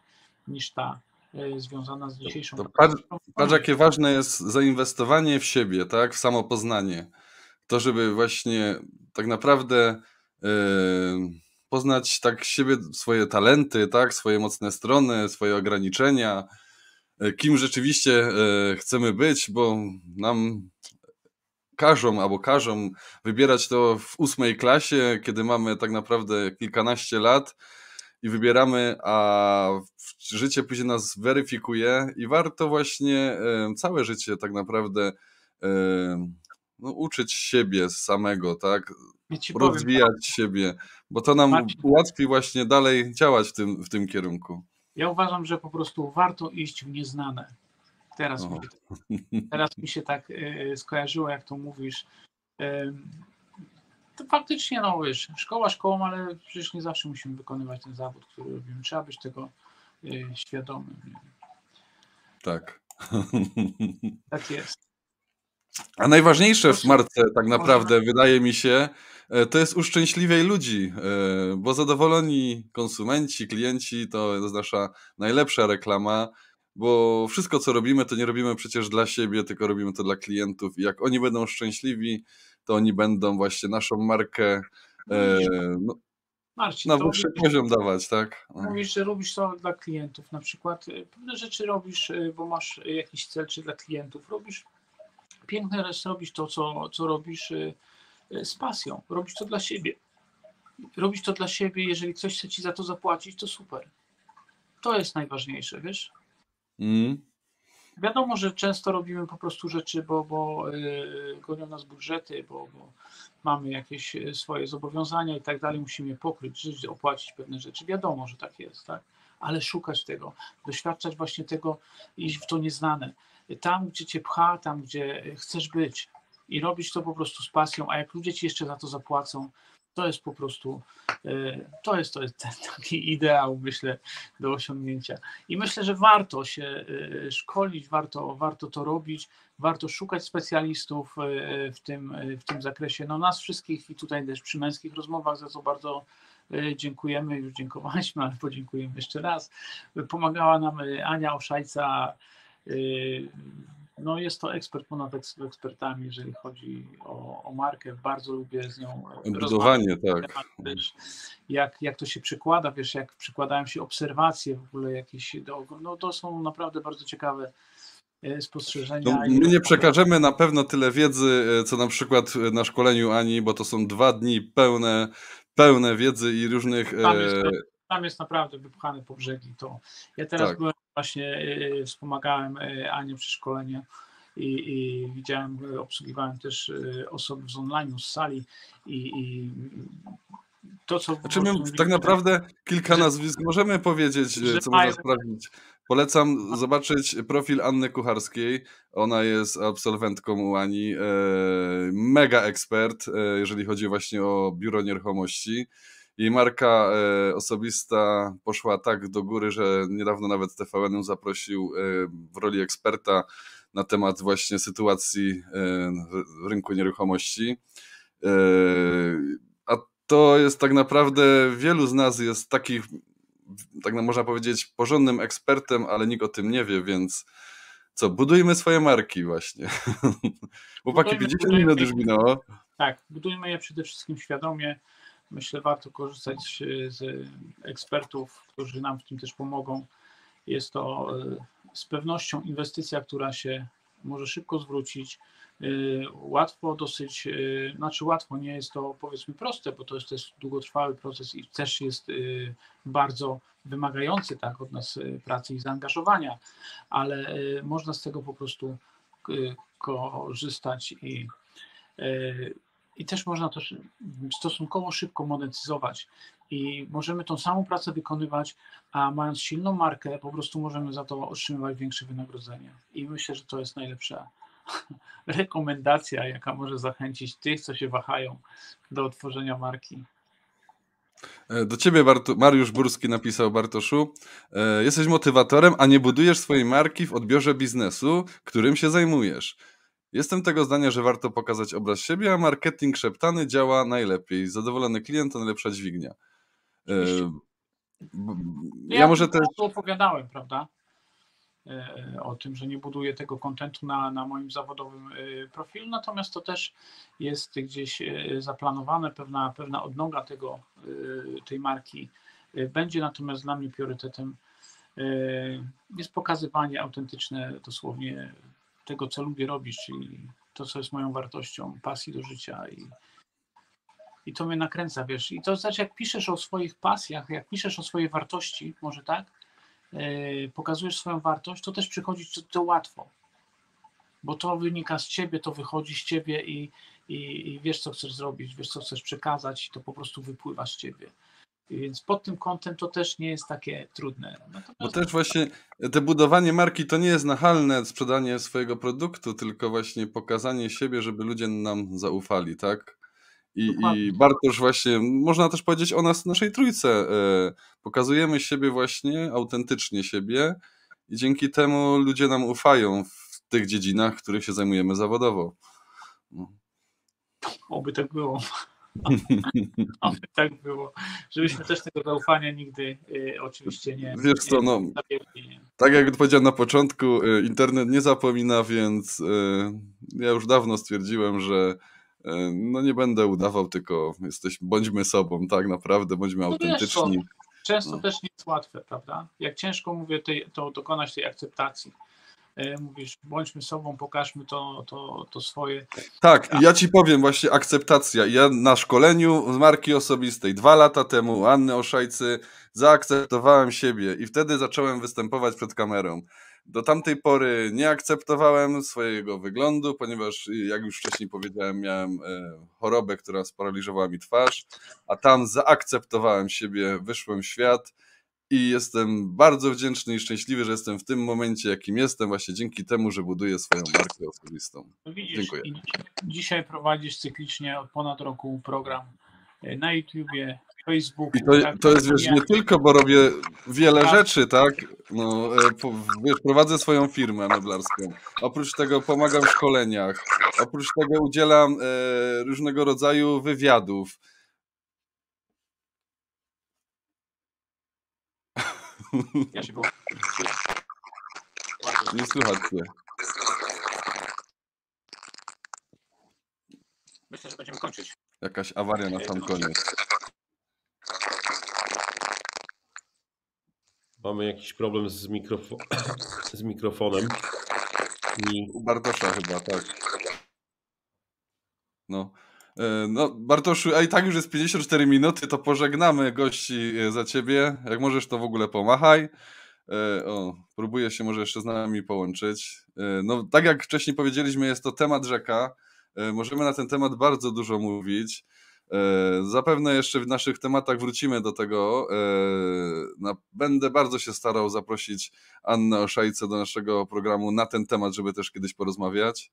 niż ta e, związana z dzisiejszą. To patrz, patrz, jakie ważne jest zainwestowanie w siebie, tak? W samopoznanie. To, żeby właśnie tak naprawdę yy, poznać tak siebie, swoje talenty, tak? Swoje mocne strony, swoje ograniczenia, kim rzeczywiście yy, chcemy być, bo nam każą albo każą wybierać to w ósmej klasie, kiedy mamy tak naprawdę kilkanaście lat i wybieramy, a życie później nas weryfikuje i warto właśnie całe życie tak naprawdę no, uczyć siebie samego, tak? Rozwijać powiem, siebie, bo to nam ułatwi właśnie dalej działać w tym, w tym kierunku. Ja uważam, że po prostu warto iść w nieznane. Teraz, mi, teraz mi się tak y, skojarzyło, jak to mówisz. Y, to faktycznie, no wiesz, szkoła szkołą, ale przecież nie zawsze musimy wykonywać ten zawód, który robimy. Trzeba być tego y, świadomym. Tak. Tak jest. A najważniejsze w marce tak naprawdę wydaje mi się, to jest uszczęśliwiej ludzi, e, bo zadowoleni konsumenci, klienci to jest nasza najlepsza reklama, bo wszystko co robimy to nie robimy przecież dla siebie, tylko robimy to dla klientów i jak oni będą szczęśliwi, to oni będą właśnie naszą markę e, no, Marcin, na wyższy poziom dawać, tak? No. Mówisz, że robisz to dla klientów, na przykład e, pewne rzeczy robisz, e, bo masz jakiś cel, czy dla klientów robisz. Piękne jest robisz to, co, co robisz z pasją, robisz to dla siebie. Robisz to dla siebie, jeżeli ktoś chce ci za to zapłacić, to super. To jest najważniejsze, wiesz? Mm. Wiadomo, że często robimy po prostu rzeczy, bo, bo yy, gonią nas budżety, bo, bo, mamy jakieś y, swoje zobowiązania i tak dalej, musimy je pokryć, żyć, opłacić pewne rzeczy. Wiadomo, że tak jest, tak? Ale szukać tego, doświadczać właśnie tego, iść w to nieznane. Tam, gdzie cię pcha, tam, gdzie chcesz być i robić to po prostu z pasją, a jak ludzie ci jeszcze za to zapłacą, to jest po prostu, e, to jest, to jest ten taki ideał, myślę, do osiągnięcia. I myślę, że warto się e, szkolić, warto, warto to robić, warto szukać specjalistów e, w tym, w tym zakresie. No nas wszystkich i tutaj też przy męskich rozmowach, za co bardzo dziękujemy, już dziękowaliśmy, ale podziękujemy jeszcze raz. Pomagała nam Ania Oszajca, no jest to ekspert ponad ekspertami, jeżeli chodzi o, o markę. Bardzo lubię z nią Budowanie, tak. Wiesz, jak, jak to się przekłada, wiesz, jak przekładają się obserwacje w ogóle jakieś, do, no to są naprawdę bardzo ciekawe e, spostrzeżenia. No, my nie przekażemy na pewno tyle wiedzy, e, co na przykład na szkoleniu Ani, bo to są dwa dni pełne, pełne wiedzy i różnych... Tam jest, e, tam jest naprawdę wypchane po brzegi. To ja teraz tak. byłem właśnie y, wspomagałem y, Anię przy szkoleniu i, i, widziałem, obsługiwałem też osoby z online, z sali i, i to, co... Znaczy my tak naprawdę kilka że, nazwisk możemy powiedzieć, co można sprawdzić. Polecam zobaczyć profil Anny Kucharskiej. Ona jest absolwentką u Ani. E, mega ekspert, e, jeżeli chodzi właśnie o biuro nieruchomości. Jej marka e, osobista poszła tak do góry, że niedawno nawet TVN ją zaprosił e, w roli eksperta na temat właśnie sytuacji e, w rynku nieruchomości. A to jest tak naprawdę, wielu z nas jest takich, tak można powiedzieć, porządnym ekspertem, ale nikt o tym nie wie, więc co, budujmy swoje marki właśnie. Chłopaki, 50 minut już minęło. Tak, budujmy je przede wszystkim świadomie, myślę, warto korzystać z ekspertów, którzy nam w tym też pomogą. Jest to e, z pewnością inwestycja, która się może szybko zwrócić. Y, łatwo dosyć, y, znaczy łatwo, nie jest to powiedzmy proste, bo to jest też długotrwały proces i też jest bardzo wymagający tak od nas pracy i zaangażowania, ale można z tego po prostu korzystać i, i też można to stosunkowo szybko monetyzować i możemy tą samą pracę wykonywać, a mając silną markę, po prostu możemy za to otrzymywać większe wynagrodzenie. I myślę, że to jest najlepsza rekomendacja, jaka może zachęcić tych, co się wahają do otworzenia marki. E, do ciebie Mariusz Burski napisał Bartoszu, e, jesteś motywatorem, a nie budujesz swojej marki w odbiorze biznesu, którym się zajmujesz. Jestem tego zdania, że warto pokazać obraz siebie, a marketing szeptany działa najlepiej. Zadowolony klient to najlepsza dźwignia. E, ja, ja może też... opowiadałem, prawda? E, o tym, że nie buduję tego kontentu na, na moim zawodowym e, profilu, natomiast to też jest gdzieś e, zaplanowane, pewna, pewna odnoga tego, tej marki będzie, natomiast dla mnie priorytetem jest pokazywanie autentyczne dosłownie tego, co lubię robić, czyli to, co jest moją wartością, pasji do życia i, i to mnie nakręca, wiesz. I to znaczy, jak piszesz o swoich pasjach, jak piszesz o swojej wartości, może tak, E, pokazujesz swoją wartość, to też przychodzi to łatwo, bo to wynika z ciebie, to wychodzi z ciebie i, i, i wiesz, co chcesz zrobić, wiesz, co chcesz przekazać, i to po prostu wypływa z ciebie. Więc pod tym kątem to też nie jest takie trudne. Natomiast... Bo też właśnie te budowanie marki to nie jest nachalne sprzedanie swojego produktu, tylko właśnie pokazanie siebie, żeby ludzie nam zaufali, tak? I, I Bartosz właśnie, można też powiedzieć o nas, naszej trójce. E, pokazujemy siebie właśnie, autentycznie siebie i dzięki temu ludzie nam ufają w tych dziedzinach, których się zajmujemy zawodowo. No. Oby tak było. Oby tak było. Żebyśmy też tego zaufania nigdy y, oczywiście nie. Wiesz co, no. Tak jak powiedziałem na początku, y, internet nie zapomina, więc y, ja już dawno stwierdziłem, że E, no nie będę udawał, tylko jesteś, bądźmy sobą, tak naprawdę, bądźmy no autentyczni. Wiesz, często no. też nie jest łatwe, prawda? Jak ciężko mówię, tej, to dokonać tej akceptacji. E, mówisz, bądźmy sobą, pokażmy to, to, to swoje. Tak, ja ci powiem właśnie akceptacja. Ja na szkoleniu z marki osobistej dwa lata temu Anny Oszajcy zaakceptowałem siebie i wtedy zacząłem występować przed kamerą. Do tamtej pory nie akceptowałem swojego wyglądu, ponieważ, jak już wcześniej powiedziałem, miałem e, chorobę, która sparaliżowała mi twarz, a tam zaakceptowałem siebie, wyszłem w świat i jestem bardzo wdzięczny i szczęśliwy, że jestem w tym momencie, jakim jestem, właśnie dzięki temu, że buduję swoją markę osobistą. No widzisz, Dziękuję. Dzisiaj prowadzisz cyklicznie od ponad roku program e, na YouTubie, Facebooku. I to, tak, to jest, wiesz, nie tylko, bo robię wiele tak. rzeczy, tak? No, e, wiesz, prowadzę swoją firmę meblarską. Oprócz tego pomagam w szkoleniach. Oprócz tego udzielam e, różnego rodzaju wywiadów. Ja się Nie słychać cię. Myślę, że będziemy kończyć. Jakaś awaria na sam koniec. Mamy jakiś problem z, mikrofo z mikrofonem. I... U Bartosza chyba, tak. No. E, no, Bartoszu, a i tak już jest 54 minuty, to pożegnamy gości e, za ciebie. Jak możesz, to w ogóle pomachaj. E, o, próbuję się może jeszcze z nami połączyć. No, tak jak wcześniej powiedzieliśmy, jest to temat rzeka. Możemy na ten temat bardzo dużo mówić. Zapewne jeszcze w naszych tematach wrócimy do tego. Będę bardzo się starał zaprosić Annę Oszajce do naszego programu na ten temat, żeby też kiedyś porozmawiać.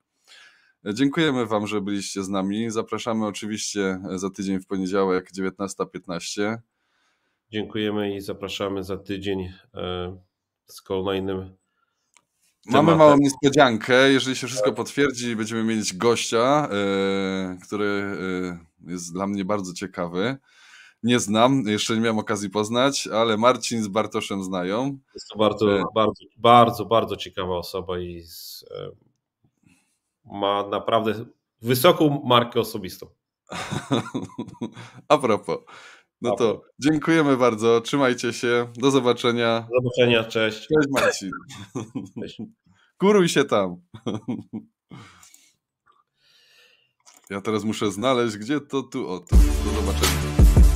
E, dziękujemy Wam, że byliście z nami. Zapraszamy oczywiście za tydzień w poniedziałek 19.15. Dziękujemy i zapraszamy za tydzień z kolejnym Mamy małą niespodziankę. Jeżeli się wszystko potwierdzi, będziemy mieć gościa, yy, który jest dla mnie bardzo ciekawy. Nie znam, jeszcze nie miałem okazji poznać, ale Marcin z Bartoszem znają. Jest to bardzo, e... bardzo, bardzo, bardzo ciekawa osoba i z, ma naprawdę wysoką markę osobistą. A propos. No to dziękujemy bardzo, trzymajcie się, do zobaczenia. Do zobaczenia, cześć. Cześć Marcin. Cześć. Kuruj się tam. Ja teraz muszę znaleźć, gdzie to tu, o tu, do zobaczenia.